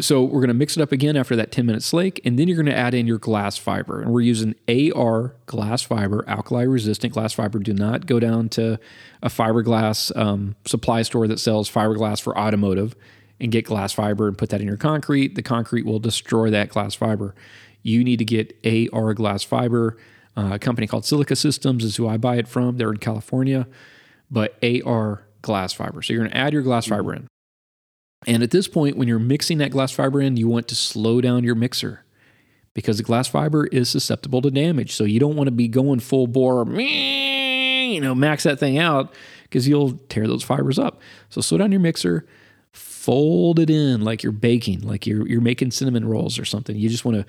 So we're going to mix it up again after that 10 minute slake, and then you're going to add in your glass fiber. And we're using AR glass fiber, alkali resistant glass fiber. Do not go down to a fiberglass um, supply store that sells fiberglass for automotive and get glass fiber and put that in your concrete. The concrete will destroy that glass fiber you need to get AR glass fiber. Uh, a company called Silica Systems is who I buy it from. They're in California, but AR glass fiber. So you're going to add your glass fiber in. And at this point, when you're mixing that glass fiber in, you want to slow down your mixer because the glass fiber is susceptible to damage. So you don't want to be going full bore, you know, max that thing out because you'll tear those fibers up. So slow down your mixer, fold it in like you're baking, like you're you're making cinnamon rolls or something. You just want to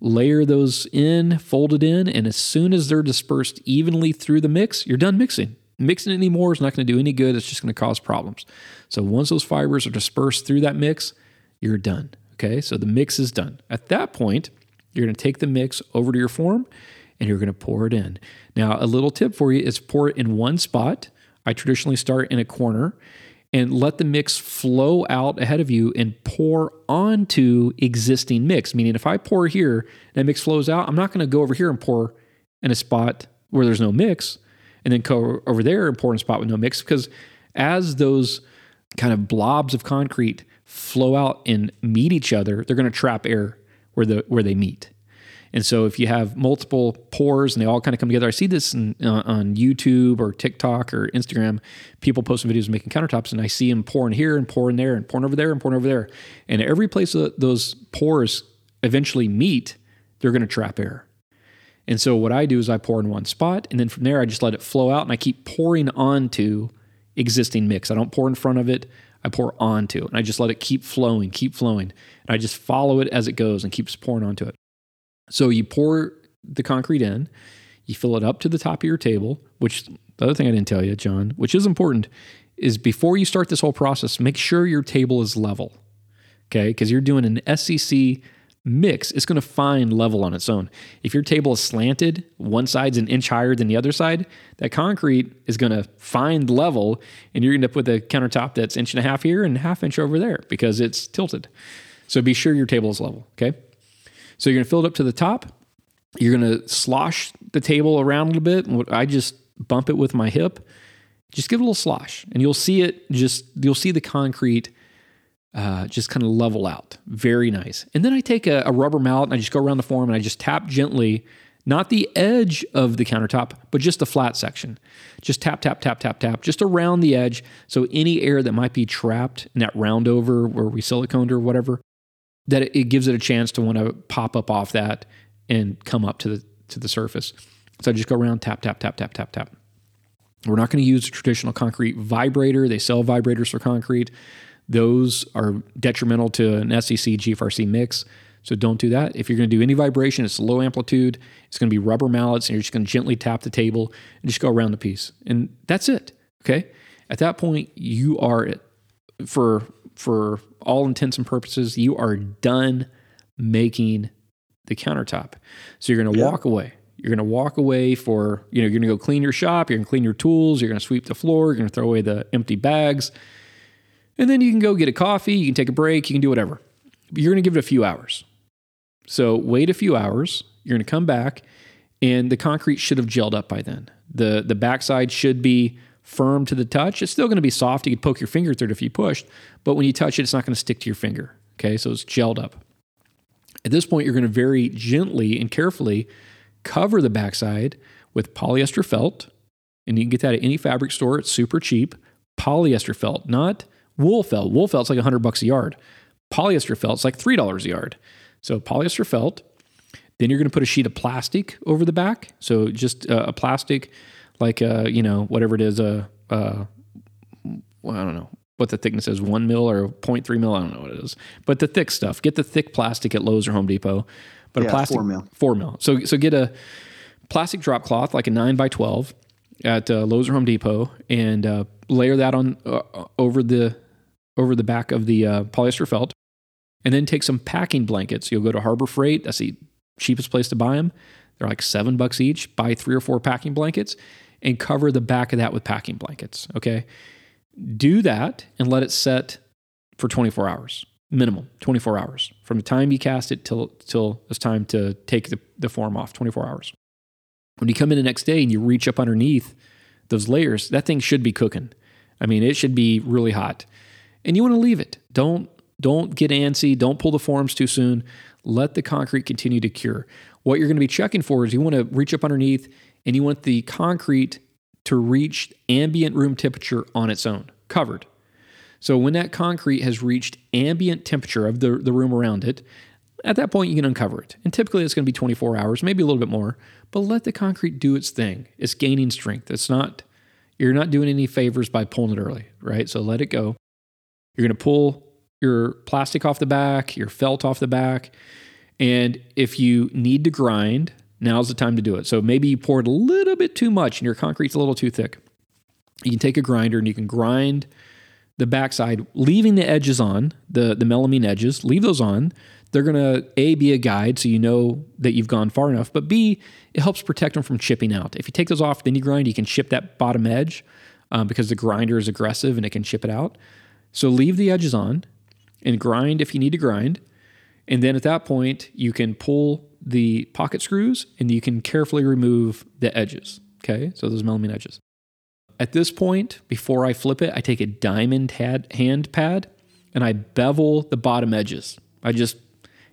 layer those in, fold it in, and as soon as they're dispersed evenly through the mix, you're done mixing. Mixing anymore is not going to do any good. It's just going to cause problems. So once those fibers are dispersed through that mix, you're done. Okay, so the mix is done. At that point, you're going to take the mix over to your form and you're going to pour it in. Now, a little tip for you is pour it in one spot. I traditionally start in a corner and let the mix flow out ahead of you and pour onto existing mix. Meaning, if I pour here, that mix flows out, I'm not going to go over here and pour in a spot where there's no mix and then go over there and pour in a spot with no mix because as those kind of blobs of concrete flow out and meet each other, they're going to trap air where the where they meet. And so if you have multiple pores and they all kind of come together, I see this in, uh, on YouTube or TikTok or Instagram, people posting videos making countertops, and I see them pouring here and pouring there and pouring over there and pouring over there. And every place that those pores eventually meet, they're going to trap air. And so what I do is I pour in one spot, and then from there I just let it flow out, and I keep pouring onto existing mix. I don't pour in front of it. I pour onto, it and I just let it keep flowing, keep flowing, and I just follow it as it goes and keeps pouring onto it. So you pour the concrete in, you fill it up to the top of your table, which the other thing I didn't tell you, John, which is important, is before you start this whole process, make sure your table is level. Okay, because you're doing an SCC mix, it's going to find level on its own. If your table is slanted, one side's an inch higher than the other side, that concrete is going to find level, and you're going to end up with a countertop that's inch and a half here and half inch over there because it's tilted. So be sure your table is level. Okay. So you're going to fill it up to the top. You're going to slosh the table around a little bit. And I just bump it with my hip. Just give it a little slosh, and you'll see it. Just you'll see the concrete uh, just kind of level out. Very nice. And then I take a, a rubber mallet and I just go around the form and I just tap gently, not the edge of the countertop, but just the flat section. Just tap, tap, tap, tap, tap, just around the edge. So any air that might be trapped in that round over where we siliconed or whatever, that it gives it a chance to want to pop up off that and come up to the to the surface. So I just go around, tap, tap, tap, tap, tap, tap. We're not going to use a traditional concrete vibrator. They sell vibrators for concrete. Those are detrimental to an SCC GFRC mix. So don't do that. If you're going to do any vibration, it's low amplitude. It's going to be rubber mallets, and you're just going to gently tap the table and just go around the piece, and that's it. Okay. At that point, you are for for all intents and purposes, you are done making the countertop. So you're going to yeah. walk away. You're going to walk away for, you know, you're going to go clean your shop, you're going to clean your tools, you're going to sweep the floor, you're going to throw away the empty bags. And then you can go get a coffee, you can take a break, you can do whatever. But you're going to give it a few hours. So wait a few hours, you're going to come back and the concrete should have gelled up by then. The the backside should be firm to the touch. It's still going to be soft. You could poke your finger through it if you pushed, but when you touch it, it's not going to stick to your finger. Okay, so it's gelled up. At this point, you're going to very gently and carefully cover the backside with polyester felt, and you can get that at any fabric store. It's super cheap. Polyester felt, not wool felt. Wool felt's like 100 bucks a yard. Polyester felt's like $3 a yard. So polyester felt. Then you're going to put a sheet of plastic over the back. So just uh, a plastic like uh, you know whatever it is a uh, uh, well, I don't know what the thickness is one mil or 0.3 mil I don't know what it is but the thick stuff get the thick plastic at Lowe's or Home Depot but yeah, a plastic four mil. four mil. So so get a plastic drop cloth like a nine by twelve at uh, Lowe's or Home Depot and uh, layer that on uh, over the over the back of the uh, polyester felt and then take some packing blankets. You'll go to Harbor Freight. That's the cheapest place to buy them they're like seven bucks each. Buy three or four packing blankets and cover the back of that with packing blankets. Okay. Do that and let it set for 24 hours, minimum 24 hours from the time you cast it till, till it's time to take the, the form off, 24 hours. When you come in the next day and you reach up underneath those layers, that thing should be cooking. I mean, it should be really hot. And you want to leave it. Don't don't get antsy, don't pull the forms too soon. Let the concrete continue to cure. What you're going to be checking for is you want to reach up underneath and you want the concrete to reach ambient room temperature on its own, covered. So when that concrete has reached ambient temperature of the, the room around it, at that point you can uncover it. And typically it's going to be 24 hours, maybe a little bit more, but let the concrete do its thing. It's gaining strength. It's not you're not doing any favors by pulling it early, right? So let it go. You're going to pull your plastic off the back, your felt off the back, and if you need to grind, now's the time to do it. So maybe you poured a little bit too much and your concrete's a little too thick. You can take a grinder and you can grind the backside, leaving the edges on, the, the melamine edges, leave those on. They're going to A, be a guide so you know that you've gone far enough, but B, it helps protect them from chipping out. If you take those off, then you grind, you can chip that bottom edge um, because the grinder is aggressive and it can chip it out. So leave the edges on and grind if you need to grind. And then at that point, you can pull the pocket screws and you can carefully remove the edges. Okay, so those melamine edges. At this point, before I flip it, I take a diamond hand pad and I bevel the bottom edges. I just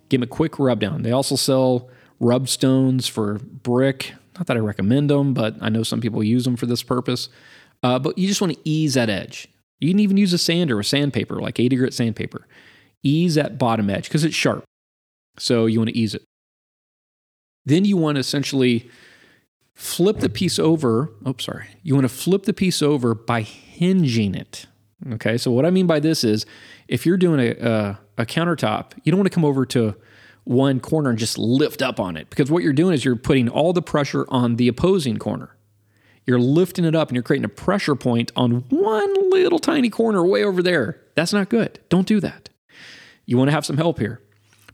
give them a quick rub down. They also sell rub stones for brick. Not that I recommend them, but I know some people use them for this purpose. Uh, but you just want to ease that edge. You can even use a sander or sandpaper, like 80 grit sandpaper. Ease that bottom edge because it's sharp. So you want to ease it. Then you want to essentially flip the piece over. Oh, sorry. You want to flip the piece over by hinging it. Okay. So what I mean by this is if you're doing a, a, a countertop, you don't want to come over to one corner and just lift up on it because what you're doing is you're putting all the pressure on the opposing corner. You're lifting it up and you're creating a pressure point on one little tiny corner way over there. That's not good. Don't do that. You want to have some help here.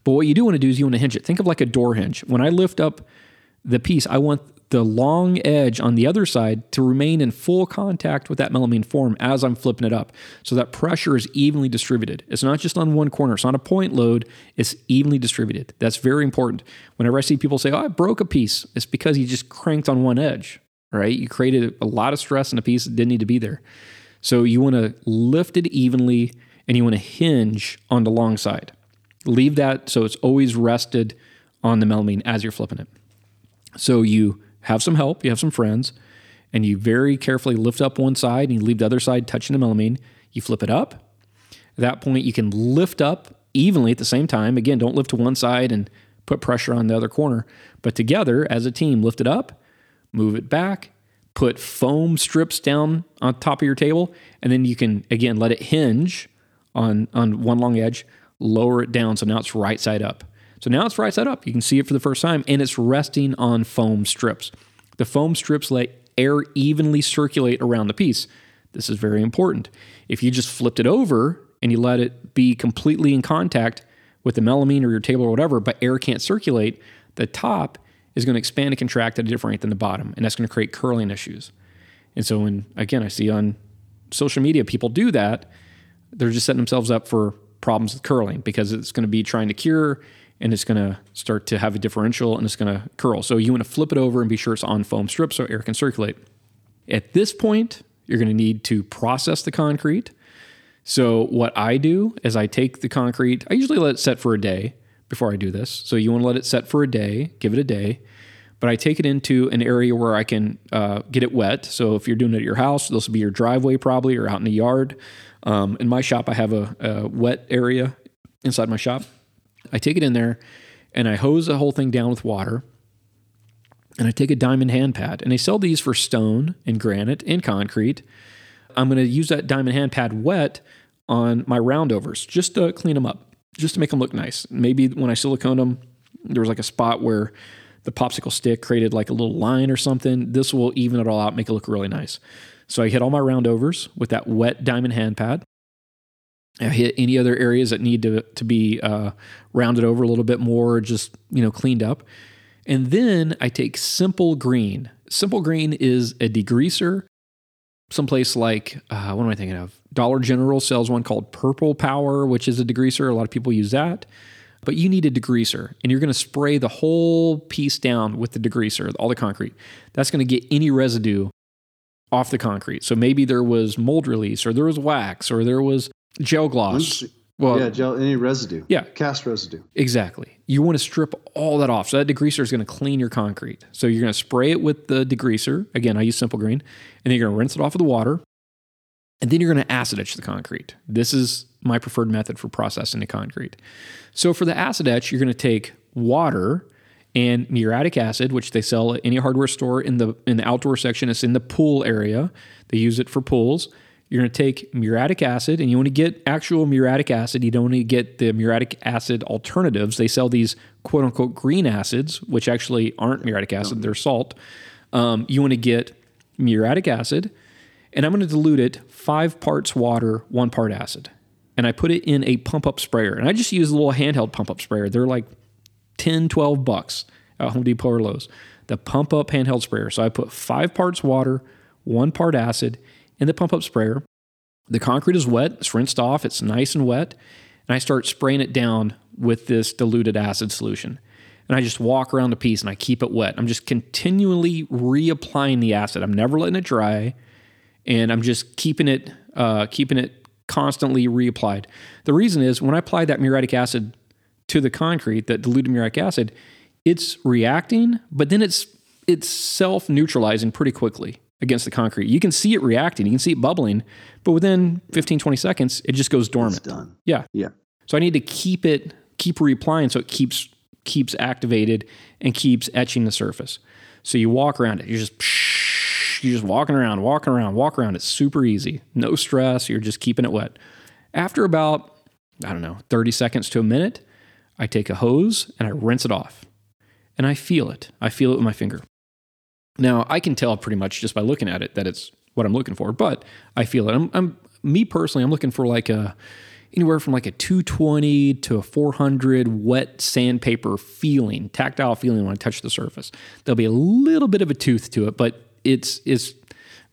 But what you do want to do is you want to hinge it. Think of like a door hinge. When I lift up the piece, I want the long edge on the other side to remain in full contact with that melamine form as I'm flipping it up. So that pressure is evenly distributed. It's not just on one corner, it's not a point load, it's evenly distributed. That's very important. Whenever I see people say, Oh, I broke a piece, it's because you just cranked on one edge, right? You created a lot of stress in a piece that didn't need to be there. So you want to lift it evenly and you want to hinge on the long side. Leave that so it's always rested on the melamine as you're flipping it. So you have some help, you have some friends, and you very carefully lift up one side and you leave the other side touching the melamine. You flip it up. At that point, you can lift up evenly at the same time. Again, don't lift to one side and put pressure on the other corner, but together as a team, lift it up, move it back, put foam strips down on top of your table, and then you can again let it hinge on on one long edge, lower it down so now it's right side up. So now it's right side up. You can see it for the first time, and it's resting on foam strips. The foam strips let air evenly circulate around the piece. This is very important. If you just flipped it over and you let it be completely in contact with the melamine or your table or whatever, but air can't circulate, the top is going to expand and contract at a different rate than the bottom, and that's going to create curling issues. And so, when again, I see on social media people do that, they're just setting themselves up for problems with curling because it's going to be trying to cure and it's going to start to have a differential and it's going to curl. So, you want to flip it over and be sure it's on foam strips so air can circulate. At this point, you're going to need to process the concrete. So, what I do is I take the concrete, I usually let it set for a day before I do this. So, you want to let it set for a day, give it a day. But I take it into an area where I can uh, get it wet. So, if you're doing it at your house, this will be your driveway probably or out in the yard. Um, in my shop, I have a, a wet area inside my shop. I take it in there and I hose the whole thing down with water and I take a diamond hand pad. And they sell these for stone and granite and concrete. I'm going to use that diamond hand pad wet on my roundovers just to clean them up, just to make them look nice. Maybe when I silicone them, there was like a spot where the popsicle stick created like a little line or something. This will even it all out, make it look really nice. So I hit all my roundovers with that wet diamond hand pad. I hit any other areas that need to, to be uh, rounded over a little bit more, just you know cleaned up. And then I take Simple Green. Simple Green is a degreaser. Someplace like, uh, what am I thinking of? Dollar General sells one called Purple Power, which is a degreaser. A lot of people use that. But you need a degreaser, and you're going to spray the whole piece down with the degreaser, all the concrete. That's going to get any residue off the concrete. So maybe there was mold release, or there was wax, or there was gel gloss. Well, yeah, gel, any residue. Yeah. Cast residue. Exactly. You want to strip all that off. So that degreaser is going to clean your concrete. So you're going to spray it with the degreaser. Again, I use Simple Green. And then you're going to rinse it off with the water. And then you're going to acid etch the concrete. This is my preferred method for processing the concrete. So for the acid etch, you're going to take water and muriatic acid, which they sell at any hardware store in the in the outdoor section. It's in the pool area. They use it for pools. You're going to take muriatic acid, and you want to get actual muriatic acid. You don't want to get the muriatic acid alternatives. They sell these quote unquote green acids, which actually aren't muriatic acid, they're salt. Um, you want to get muriatic acid, and I'm going to dilute it five parts water, one part acid. And I put it in a pump up sprayer. And I just use a little handheld pump up sprayer. They're like 10, 12 bucks at Home Depot or Lowe's. The pump up handheld sprayer. So I put five parts water, one part acid in the pump up sprayer. The concrete is wet, it's rinsed off, it's nice and wet. And I start spraying it down with this diluted acid solution. And I just walk around the piece and I keep it wet. I'm just continually reapplying the acid. I'm never letting it dry, and I'm just keeping it uh, keeping it constantly reapplied. The reason is when I apply that muriatic acid to the concrete, that diluted muriatic acid, it's reacting, but then it's it's self neutralizing pretty quickly against the concrete. You can see it reacting, you can see it bubbling, but within 15, 20 seconds, it just goes dormant. It's done. Yeah. Yeah. So I need to keep it, keep reapplying so it keeps keeps activated and keeps etching the surface. So you walk around it. You're just you're just walking around, walking around, walk around. It's super easy. No stress. You're just keeping it wet. After about, I don't know, 30 seconds to a minute, I take a hose and I rinse it off. And I feel it. I feel it with my finger. Now I can tell pretty much just by looking at it that it's what I'm looking for, but I feel it. I'm, I'm me personally, I'm looking for like a anywhere from like a 220 to a 400 wet sandpaper feeling, tactile feeling when I touch the surface. There'll be a little bit of a tooth to it, but it's it's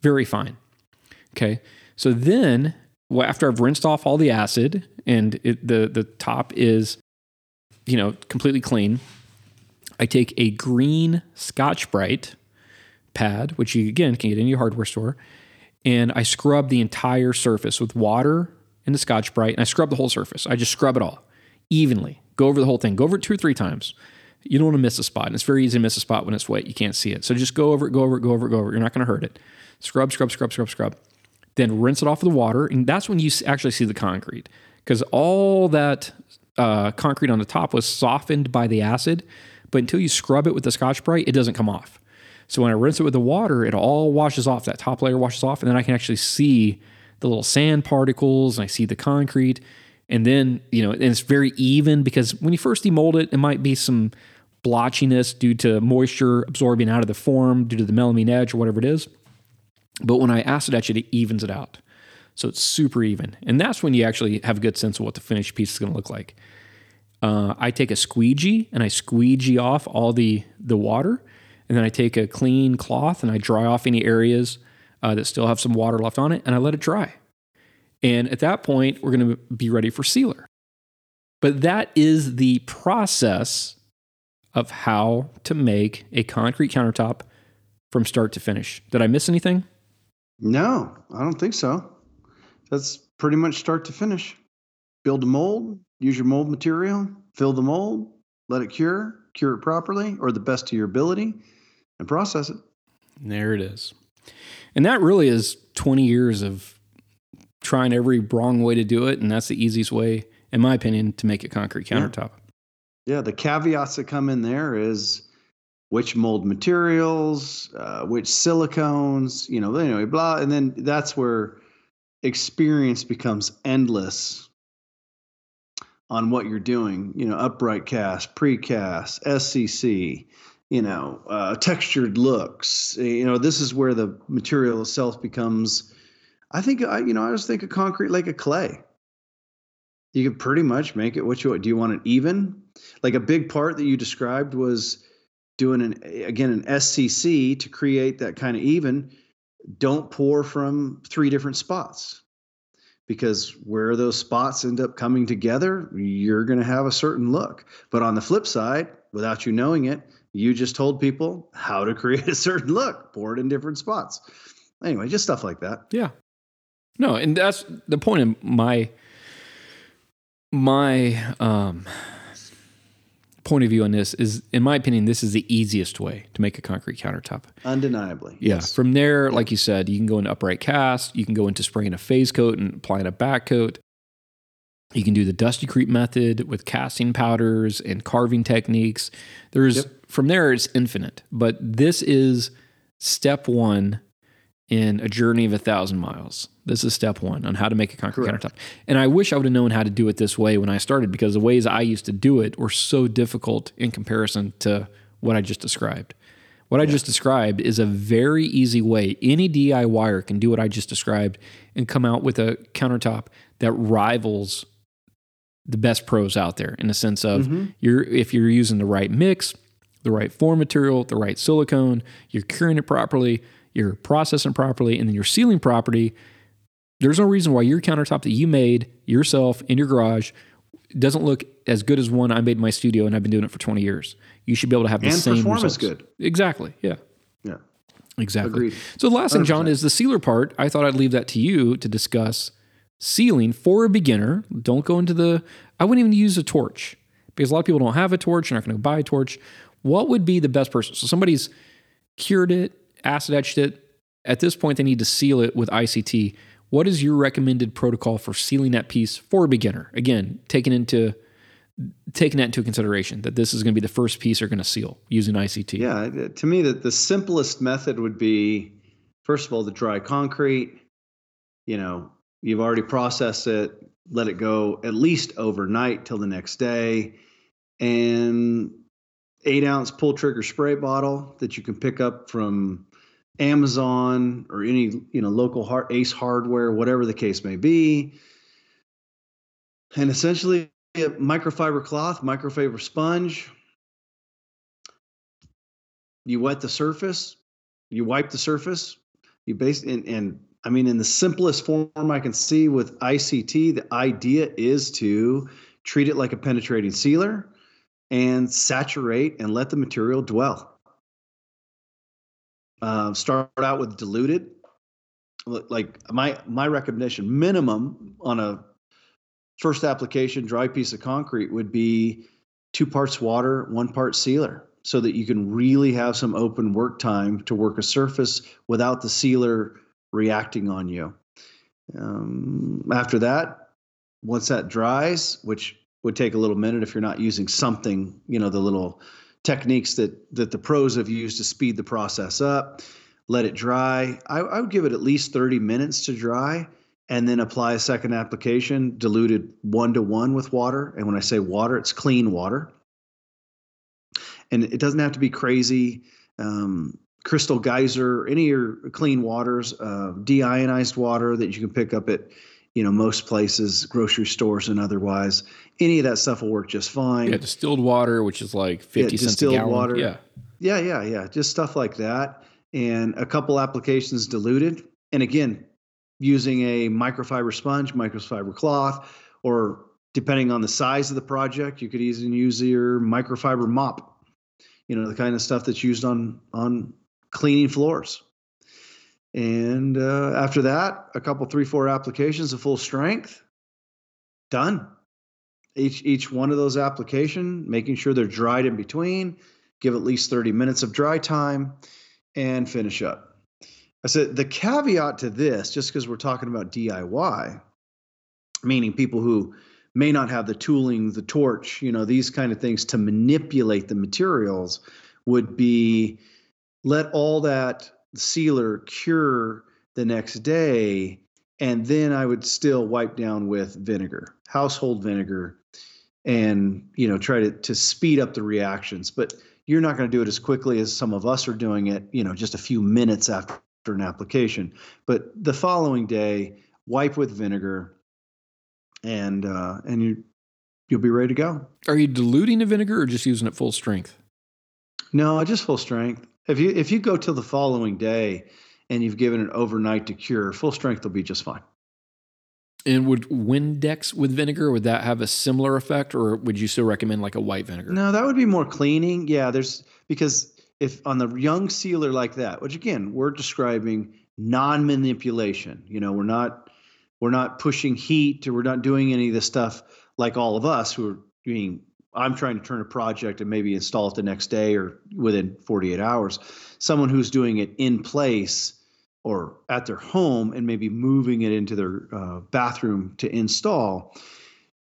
very fine. Okay, so then well, after I've rinsed off all the acid and it, the the top is you know completely clean, I take a green Scotch Brite pad, which you again can get in your hardware store, and I scrub the entire surface with water and the Scotch Brite, and I scrub the whole surface. I just scrub it all evenly. Go over the whole thing. Go over it two or three times. You don't want to miss a spot, and it's very easy to miss a spot when it's wet. You can't see it. So just go over it, go over it, go over it, go over it. You're not going to hurt it. Scrub, scrub, scrub, scrub, scrub. Then rinse it off with the water, and that's when you actually see the concrete because all that uh, concrete on the top was softened by the acid. But until you scrub it with the Scotch Brite, it doesn't come off. So when I rinse it with the water, it all washes off. That top layer washes off, and then I can actually see the little sand particles and I see the concrete. And then, you know, and it's very even because when you first demold it, it might be some blotchiness due to moisture absorbing out of the form due to the melamine edge or whatever it is. But when I acid etch it, it evens it out. So it's super even. And that's when you actually have a good sense of what the finished piece is going to look like. Uh, I take a squeegee and I squeegee off all the, the water. And then I take a clean cloth and I dry off any areas uh, that still have some water left on it and I let it dry. And at that point, we're going to be ready for sealer. But that is the process of how to make a concrete countertop from start to finish. Did I miss anything? No, I don't think so. That's pretty much start to finish. Build a mold, use your mold material, fill the mold, let it cure, cure it properly or the best of your ability, and process it. There it is. And that really is 20 years of trying every wrong way to do it. And that's the easiest way, in my opinion, to make a concrete countertop. Yeah, yeah the caveats that come in there is which mold materials, uh, which silicones, you know, anyway, blah. And then that's where experience becomes endless on what you're doing, you know, upright cast, precast, SCC, you know, uh, textured looks. You know, this is where the material itself becomes. I think I, you know, I just think of concrete like a clay. You can pretty much make it what you want. Do you want it even? Like a big part that you described was doing an again an SCC to create that kind of even don't pour from three different spots because where those spots end up coming together, you're going to have a certain look. But on the flip side, without you knowing it, you just told people how to create a certain look, pour it in different spots. Anyway, just stuff like that. Yeah. No, and that's the point of my my um point of view on this is, in my opinion, this is the easiest way to make a concrete countertop. Undeniably. Yeah. Yes. From there, like you said, you can go into upright cast, you can go into spraying a phase coat and applying a back coat. You can do the dusty creep method with casting powders and carving techniques. There's yep. from there it's infinite, but this is step one in a journey of a thousand miles. This is step one on how to make a concrete Correct. countertop. And I wish I would have known how to do it this way when I started because the ways I used to do it were so difficult in comparison to what I just described. What I just described is a very easy way. Any DIYer can do what I just described and come out with a countertop that rivals the best pros out there in the sense of mm-hmm. you're if you're using the right mix, the right form material, the right silicone, you're curing it properly, you're processing properly, and then you're sealing properly, there's no reason why your countertop that you made yourself in your garage doesn't look as good as one I made in my studio and I've been doing it for 20 years. You should be able to have the and same performance results. good. Exactly. Yeah. Yeah. Exactly. Agreed. So the last thing, John, is the sealer part. I thought I'd leave that to you to discuss sealing for a beginner. Don't go into the. I wouldn't even use a torch because a lot of people don't have a torch. You're not going to buy a torch. What would be the best person? So somebody's cured it, acid etched it. At this point, they need to seal it with ICT. What is your recommended protocol for sealing that piece for a beginner? Again, taking into taking that into consideration that this is going to be the first piece they're going to seal using ICT. Yeah, to me, that the simplest method would be first of all the dry concrete. You know, you've already processed it, let it go at least overnight till the next day, and eight ounce pull trigger spray bottle that you can pick up from Amazon or any you know local hard, Ace Hardware, whatever the case may be, and essentially a microfiber cloth, microfiber sponge. You wet the surface, you wipe the surface, you base and, and I mean in the simplest form I can see with ICT, the idea is to treat it like a penetrating sealer and saturate and let the material dwell. Uh, start out with diluted. Like my my recognition minimum on a first application dry piece of concrete would be two parts water, one part sealer, so that you can really have some open work time to work a surface without the sealer reacting on you. Um, after that, once that dries, which would take a little minute if you're not using something, you know, the little techniques that that the pros have used to speed the process up. Let it dry. I, I would give it at least 30 minutes to dry, and then apply a second application diluted one to one with water. And when I say water, it's clean water. And it doesn't have to be crazy. Um, crystal geyser, any of your clean waters, uh, deionized water that you can pick up at you know most places, grocery stores and otherwise. Any of that stuff will work just fine. Yeah, distilled water, which is like fifty Yeah, cents a distilled gallon. water. Yeah, Yeah, yeah, yeah. Just stuff like that. And a couple applications diluted. And again, using a microfiber sponge, microfiber cloth, or depending on the size of the project, you could even use your microfiber mop. You know, the kind of stuff that's used on on cleaning floors. And uh, after that, a couple, three, four applications of full strength, done. Each each one of those application, making sure they're dried in between, give at least 30 minutes of dry time, and finish up. I said the caveat to this, just because we're talking about DIY, meaning people who may not have the tooling, the torch, you know, these kind of things to manipulate the materials, would be let all that sealer cure the next day, and then I would still wipe down with vinegar, household vinegar, and you know try to to speed up the reactions. But you're not going to do it as quickly as some of us are doing it. You know, just a few minutes after an application. But the following day, wipe with vinegar, and uh, and you you'll be ready to go. are you diluting the vinegar or just using it full strength? No, just full strength. If you if you go till the following day and you've given it overnight to cure, full strength will be just fine. And would Windex with vinegar would that have a similar effect, or would you still recommend like a white vinegar? No, that would be more cleaning. Yeah, there's because if on the young sealer like that, which again we're describing non-manipulation. You know, we're not we're not pushing heat or we're not doing any of this stuff like all of us who are being. I'm trying to turn a project and maybe install it the next day or within 48 hours. Someone who's doing it in place or at their home and maybe moving it into their uh, bathroom to install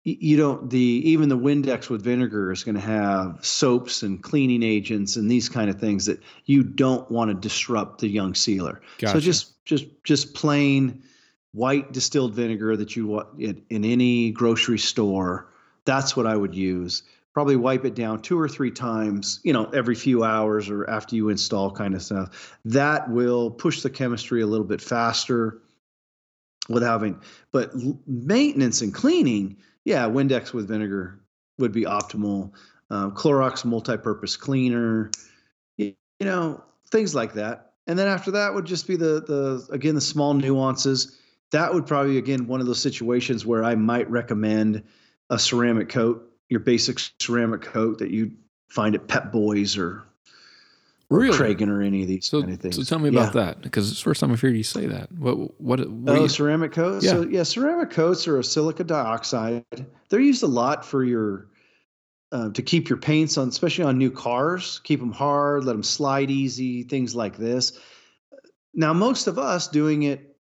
you don't the even the windex with vinegar is going to have soaps and cleaning agents and these kind of things that you don't want to disrupt the young sealer. So just just just plain white distilled vinegar that you want in, in any grocery store that's what i would use probably wipe it down two or three times you know every few hours or after you install kind of stuff. That will push the chemistry a little bit faster with having but maintenance and cleaning yeah windex with vinegar would be optimal. Um, clorox multi-purpose cleaner you know things like that. And then after that would just be the the again the small nuances. That would probably again one of those situations where i might recommend a ceramic coat your basic ceramic coat that you find at Pep Boys or Really? Kragen or any of these So, kind of things. so tell me Yeah. about that because it's the first time I've heard you say that. What what? what Oh, you- ceramic coats. Yeah. So yeah, ceramic coats are a silica dioxide. They're used a lot for your uh, to keep your paints on, especially on new cars. Keep them hard, let them slide easy, things like this. Now, most of us doing it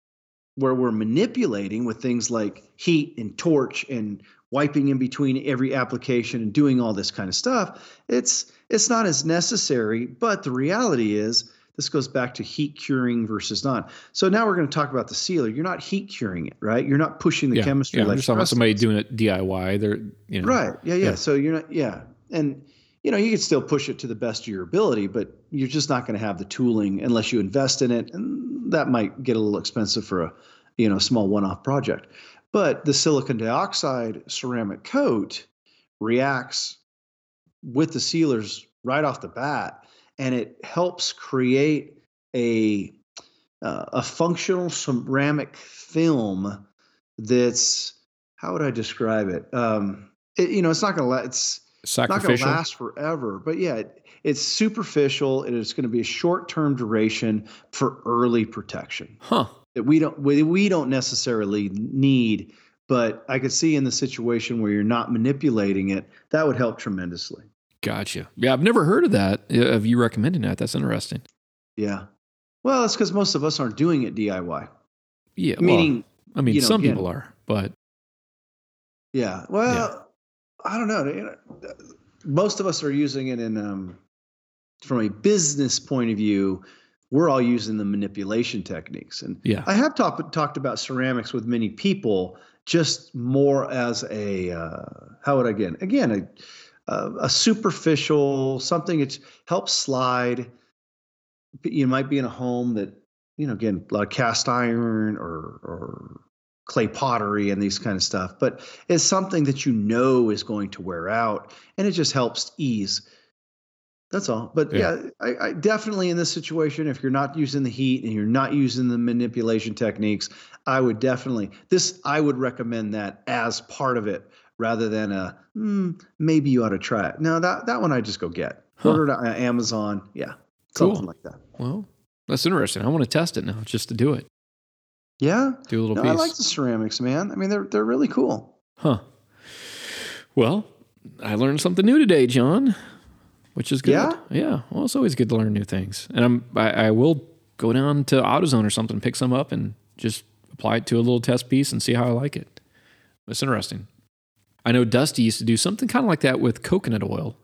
where we're manipulating with things like heat and torch and wiping in between every application and doing all this kind of stuff. It's it's not as necessary, but the reality is this goes back to heat curing versus not. So now we're going to talk about the sealer. You're not heat curing it, right? You're not pushing the yeah, chemistry yeah, I'm like just talking about somebody doing it DIY. They're you know Right. Yeah, yeah. Yeah. So you're not yeah. And you know, you can still push it to the best of your ability, but you're just not going to have the tooling unless you invest in it. And that might get a little expensive for a, you know, small one-off project. But the silicon dioxide ceramic coat reacts with the sealers right off the bat, and it helps create a uh, a functional ceramic film that's how would I describe it? Um, it you know, it's not going to let it's not going to last forever, but yeah, it, it's superficial. and It's going to be a short-term duration for early protection Huh. That we don't we, we don't necessarily need. But I could see in the situation where you're not manipulating it, that would help tremendously. Gotcha. Yeah, I've never heard of that. Of you recommending that. That's interesting. Yeah. Well, it's because most of us aren't doing it DIY. Yeah. well, Meaning, I mean, you know, some people are, but yeah. Well, I don't know. Know, Most of us are using it in um, from a business point of view. We're all using the manipulation techniques. And Yeah. I have talked talked about ceramics with many people, just more as a uh, how would I again again a a, a superficial something that helps slide. You might be in a home that you know again a lot of cast iron or or clay pottery and these kind of stuff, but it's something that you know is going to wear out, and it just helps ease. That's all. But Yeah. yeah, I, I definitely in this situation, if you're not using the heat and you're not using the manipulation techniques, I would definitely this I would recommend that as part of it rather than a hmm, maybe you ought to try it. No, that that one I just go get. Huh. Order it on Amazon. Yeah. Cool. Something like that. Well, that's interesting. I want to test it now just to do it. Yeah. Do a little No, piece. I like the ceramics, man. I mean they're they're really cool. Huh. Well, I learned something new today, John, which is good. Yeah? Yeah. Well, it's always good to learn new things. And I'm I, I will go down to AutoZone or something, pick some up, and just apply it to a little test piece and see how I like it. It's interesting. I know Dusty used to do something kind of like that with coconut oil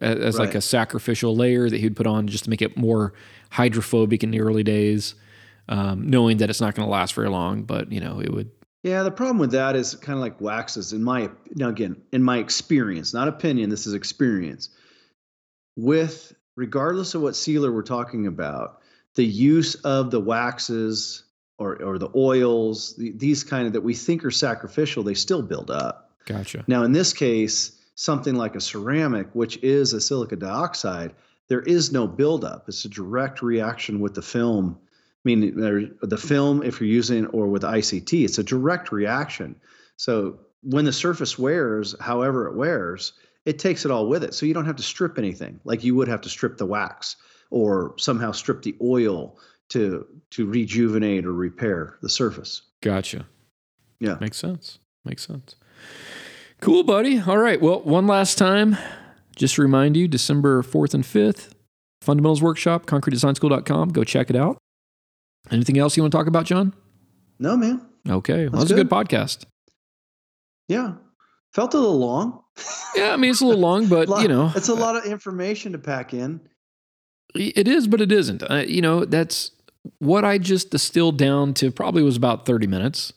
as like a sacrificial layer that he'd put on just to make it more hydrophobic in the early days, um, knowing that it's not going to last very long. But you know, it would. Yeah, the problem with that is kind of like waxes. In my now again, in my experience, not opinion, this is experience. With regardless of what sealer we're talking about, the use of the waxes or or the oils, the, these kind of that we think are sacrificial, they still build up. Gotcha. Now, in this case, something like a ceramic, which is a silica dioxide, there is no buildup. It's a direct reaction with the film. I mean, the film, if you're using or with ICT, it's a direct reaction. So when the surface wears, however it wears, it takes it all with it. So you don't have to strip anything like you would have to strip the wax or somehow strip the oil to to rejuvenate or repair the surface. Gotcha. Yeah. Makes sense. Makes sense. Cool, buddy. All right. Well, one last time, just to remind you December 4th and 5th, Fundamentals Workshop, concretedesignSchool.com. Go check it out. Anything else you want to talk about, John? No, man. Okay. Well, That's that's a good good. podcast. Yeah. Felt a little long. Yeah, I mean, it's a little long, but, Lot- you know, it's a lot of information to pack in. it is, but it isn't. Uh, you know, that's what I just distilled down to probably was about 30 minutes.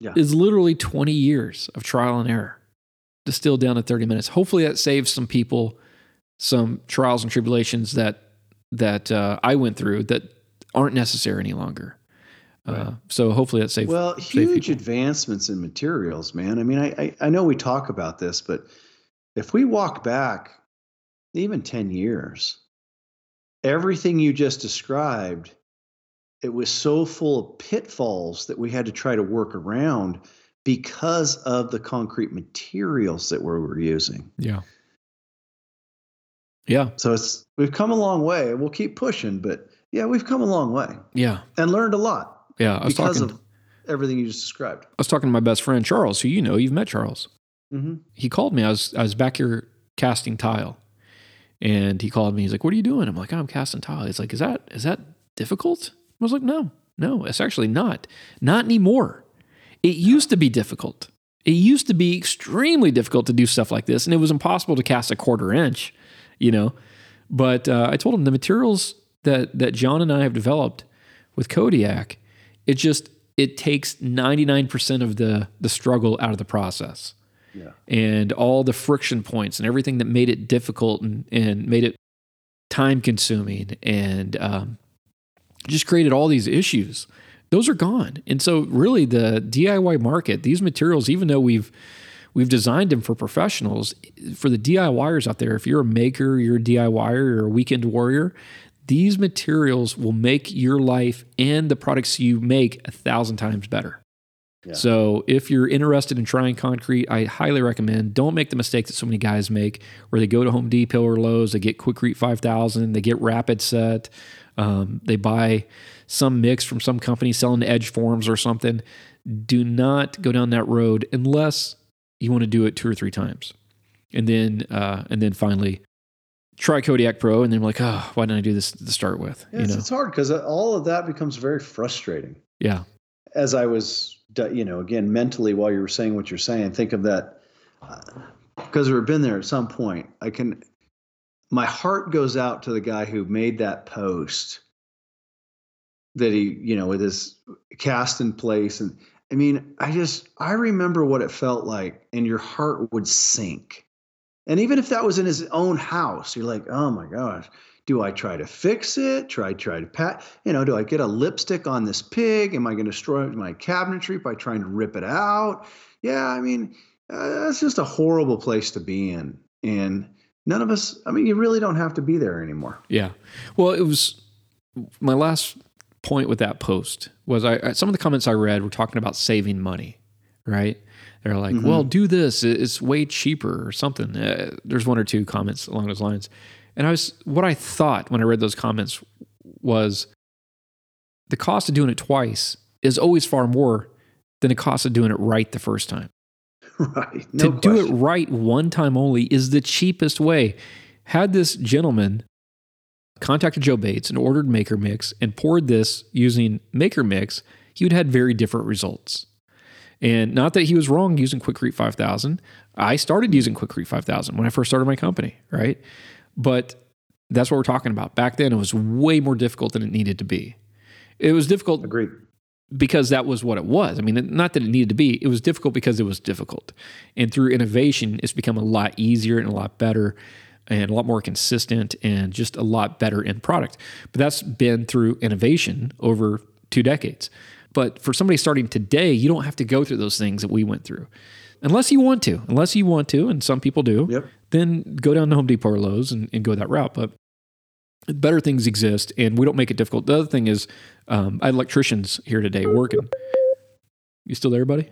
Yeah. Is literally 20 years of trial and error distilled down to 30 minutes. Hopefully that saves some people some trials and tribulations that that uh, I went through that aren't necessary any longer. Uh, so hopefully that saves. Well, huge advancements in materials, man. I mean, I, I I know we talk about this, but if we walk back even 10 years, everything you just described, it was so full of pitfalls that we had to try to work around because of the concrete materials that we were using. Yeah. Yeah. So it's we've come a long way. We'll keep pushing, but yeah, we've come a long way Yeah. and learned a lot Yeah. I was because talking. of everything you just described. I was talking to my best friend Charles, who you know, you've met Charles. Mm-hmm. he called me. I was I was back here casting tile, and he called me. He's like, "What are you doing?" I'm like, "Oh, "I'm casting tile." He's like, "Is that is that difficult?" I was like, "No, no, it's actually not. Not anymore. It used to be difficult. It used to be extremely difficult to do stuff like this, and it was impossible to cast a quarter inch, you know." But uh, I told him the materials that that John and I have developed with Kodiak, it just it takes 99% of the the struggle out of the process And all the friction points and everything that made it difficult and, and made it time consuming and um, just created all these issues those are gone. And so really the diy market these materials even though we've we've designed them for professionals for the diyers out there if you're a maker you're a diyer you're a weekend warrior these materials will make your life and the products you make a thousand times better Yeah. so if you're interested in trying concrete, I highly recommend don't make the mistake that so many guys make where they go to Home Depot or Lowe's, they get Quikrete 5000, they get Rapid Set, um, they buy some mix from some company selling edge forms or something. Do not go down that road unless you want to do it two or three times. And then uh, and then finally try Kodiak Pro and then like, oh, why didn't I do this to start with? Yeah, you know? it's hard because all of that becomes very frustrating. Yeah. As I was, you know, again, mentally while you were saying what you're saying, think of that uh, because we've been there at some point. I can, my heart goes out to the guy who made that post that he, you know, with his cast in place. And I mean, I just, I remember what it felt like, and your heart would sink. And even if that was in his own house, you're like, oh my gosh, do I try to fix it? Try, try to pat, you know, do I get a lipstick on this pig? Am I going to destroy my cabinetry by trying to rip it out? Yeah, I mean, uh, that's just a horrible place to be in. And none of us, I mean, you really don't have to be there anymore. Yeah. Well, it was my last point with that post was I some of the comments I read were talking about saving money, right? They're like, mm-hmm. "Well, do this; it's way cheaper or something." Uh, there's one or two comments along those lines, and I was what I thought when I read those comments was the cost of doing it twice is always far more than the cost of doing it right the first time. Right. No to question. do it right one time only is the cheapest way. Had this gentleman contacted Joe Bates and ordered Maker Mix and poured this using Maker Mix, he would have had very different results. And not that he was wrong using Quikrete 5000. I started using Quikrete 5000 when I first started my company, right? But that's what we're talking about. Back then, it was way more difficult than it needed to be. It was difficult. Agreed. Because that was what it was. I mean, not that it needed to be, it was difficult because it was difficult. And through innovation, it's become a lot easier and a lot better and a lot more consistent and just a lot better end product. But that's been through innovation over two decades. But for somebody starting today, you don't have to go through those things that we went through. Unless you want to, unless you want to, and some people do, yep. then go down to Home Depot or Lowe's and, and, go that route. But better things exist, and we don't make it difficult. The other thing is, um, I had electricians here today working. You still there, buddy?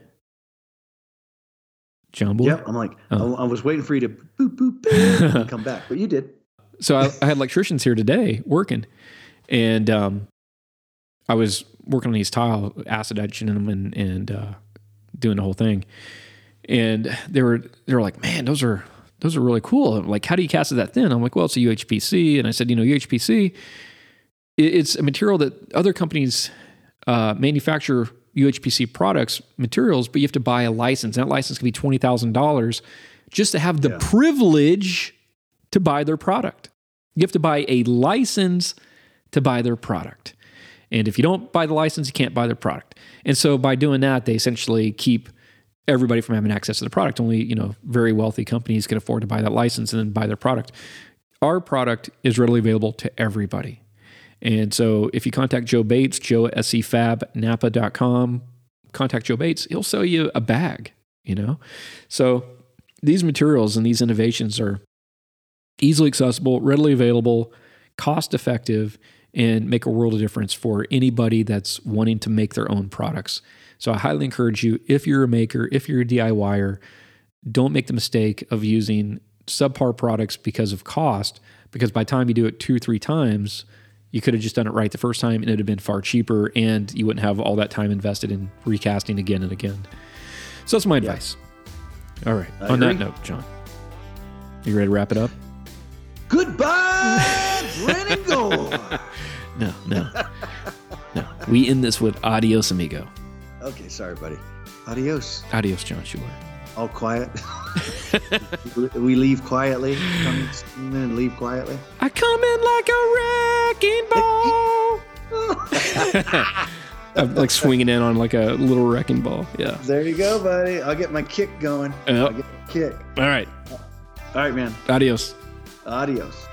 John Boy? Yep. I'm like, oh. I, I, was waiting for you to boop, boop, boop and come back, but you did. So I, I, had electricians here today working, and um, I was working on these tile, acid etching them and, and uh, doing the whole thing. And they were they were like, man, those are those are really cool. I'm like, how do you cast it that thin? I'm like, well, it's a UHPC. And I said, you know, UHPC, it's a material that other companies uh, manufacture UHPC products materials, but you have to buy a license. And that license can be twenty thousand dollars just to have the yeah. privilege to buy their product. You have to buy a license to buy their product. And if you don't buy the license, you can't buy their product. And so by doing that, they essentially keep everybody from having access to the product. Only, you know, very wealthy companies can afford to buy that license and then buy their product. Our product is readily available to everybody. And so if you contact Joe Bates, joe at scfabnapa.com, contact Joe Bates, he'll sell you a bag, you know? So these materials and these innovations are easily accessible, readily available, cost effective, and make a world of difference for anybody that's wanting to make their own products. So I highly encourage you, if you're a maker, if you're a DIYer, don't make the mistake of using subpar products because of cost, because by the time you do it two, three times, you could have just done it right the first time and it'd have been far cheaper and you wouldn't have all that time invested in recasting again and again. So that's my advice. All right. I On agree. that note, John, you ready to wrap it up? Goodbye, Brennan Gore. no, no, no. We end this with adios, amigo. Okay, sorry, buddy. Adios. Adios, John Schuler. All quiet. we leave quietly. Come in and leave quietly. I come in like a wrecking ball. I'm like swinging in on like a little wrecking ball. Yeah. There you go, buddy. I'll get my kick going. Yep. I'll get my kick. All right. All right, man. Adios. Adios.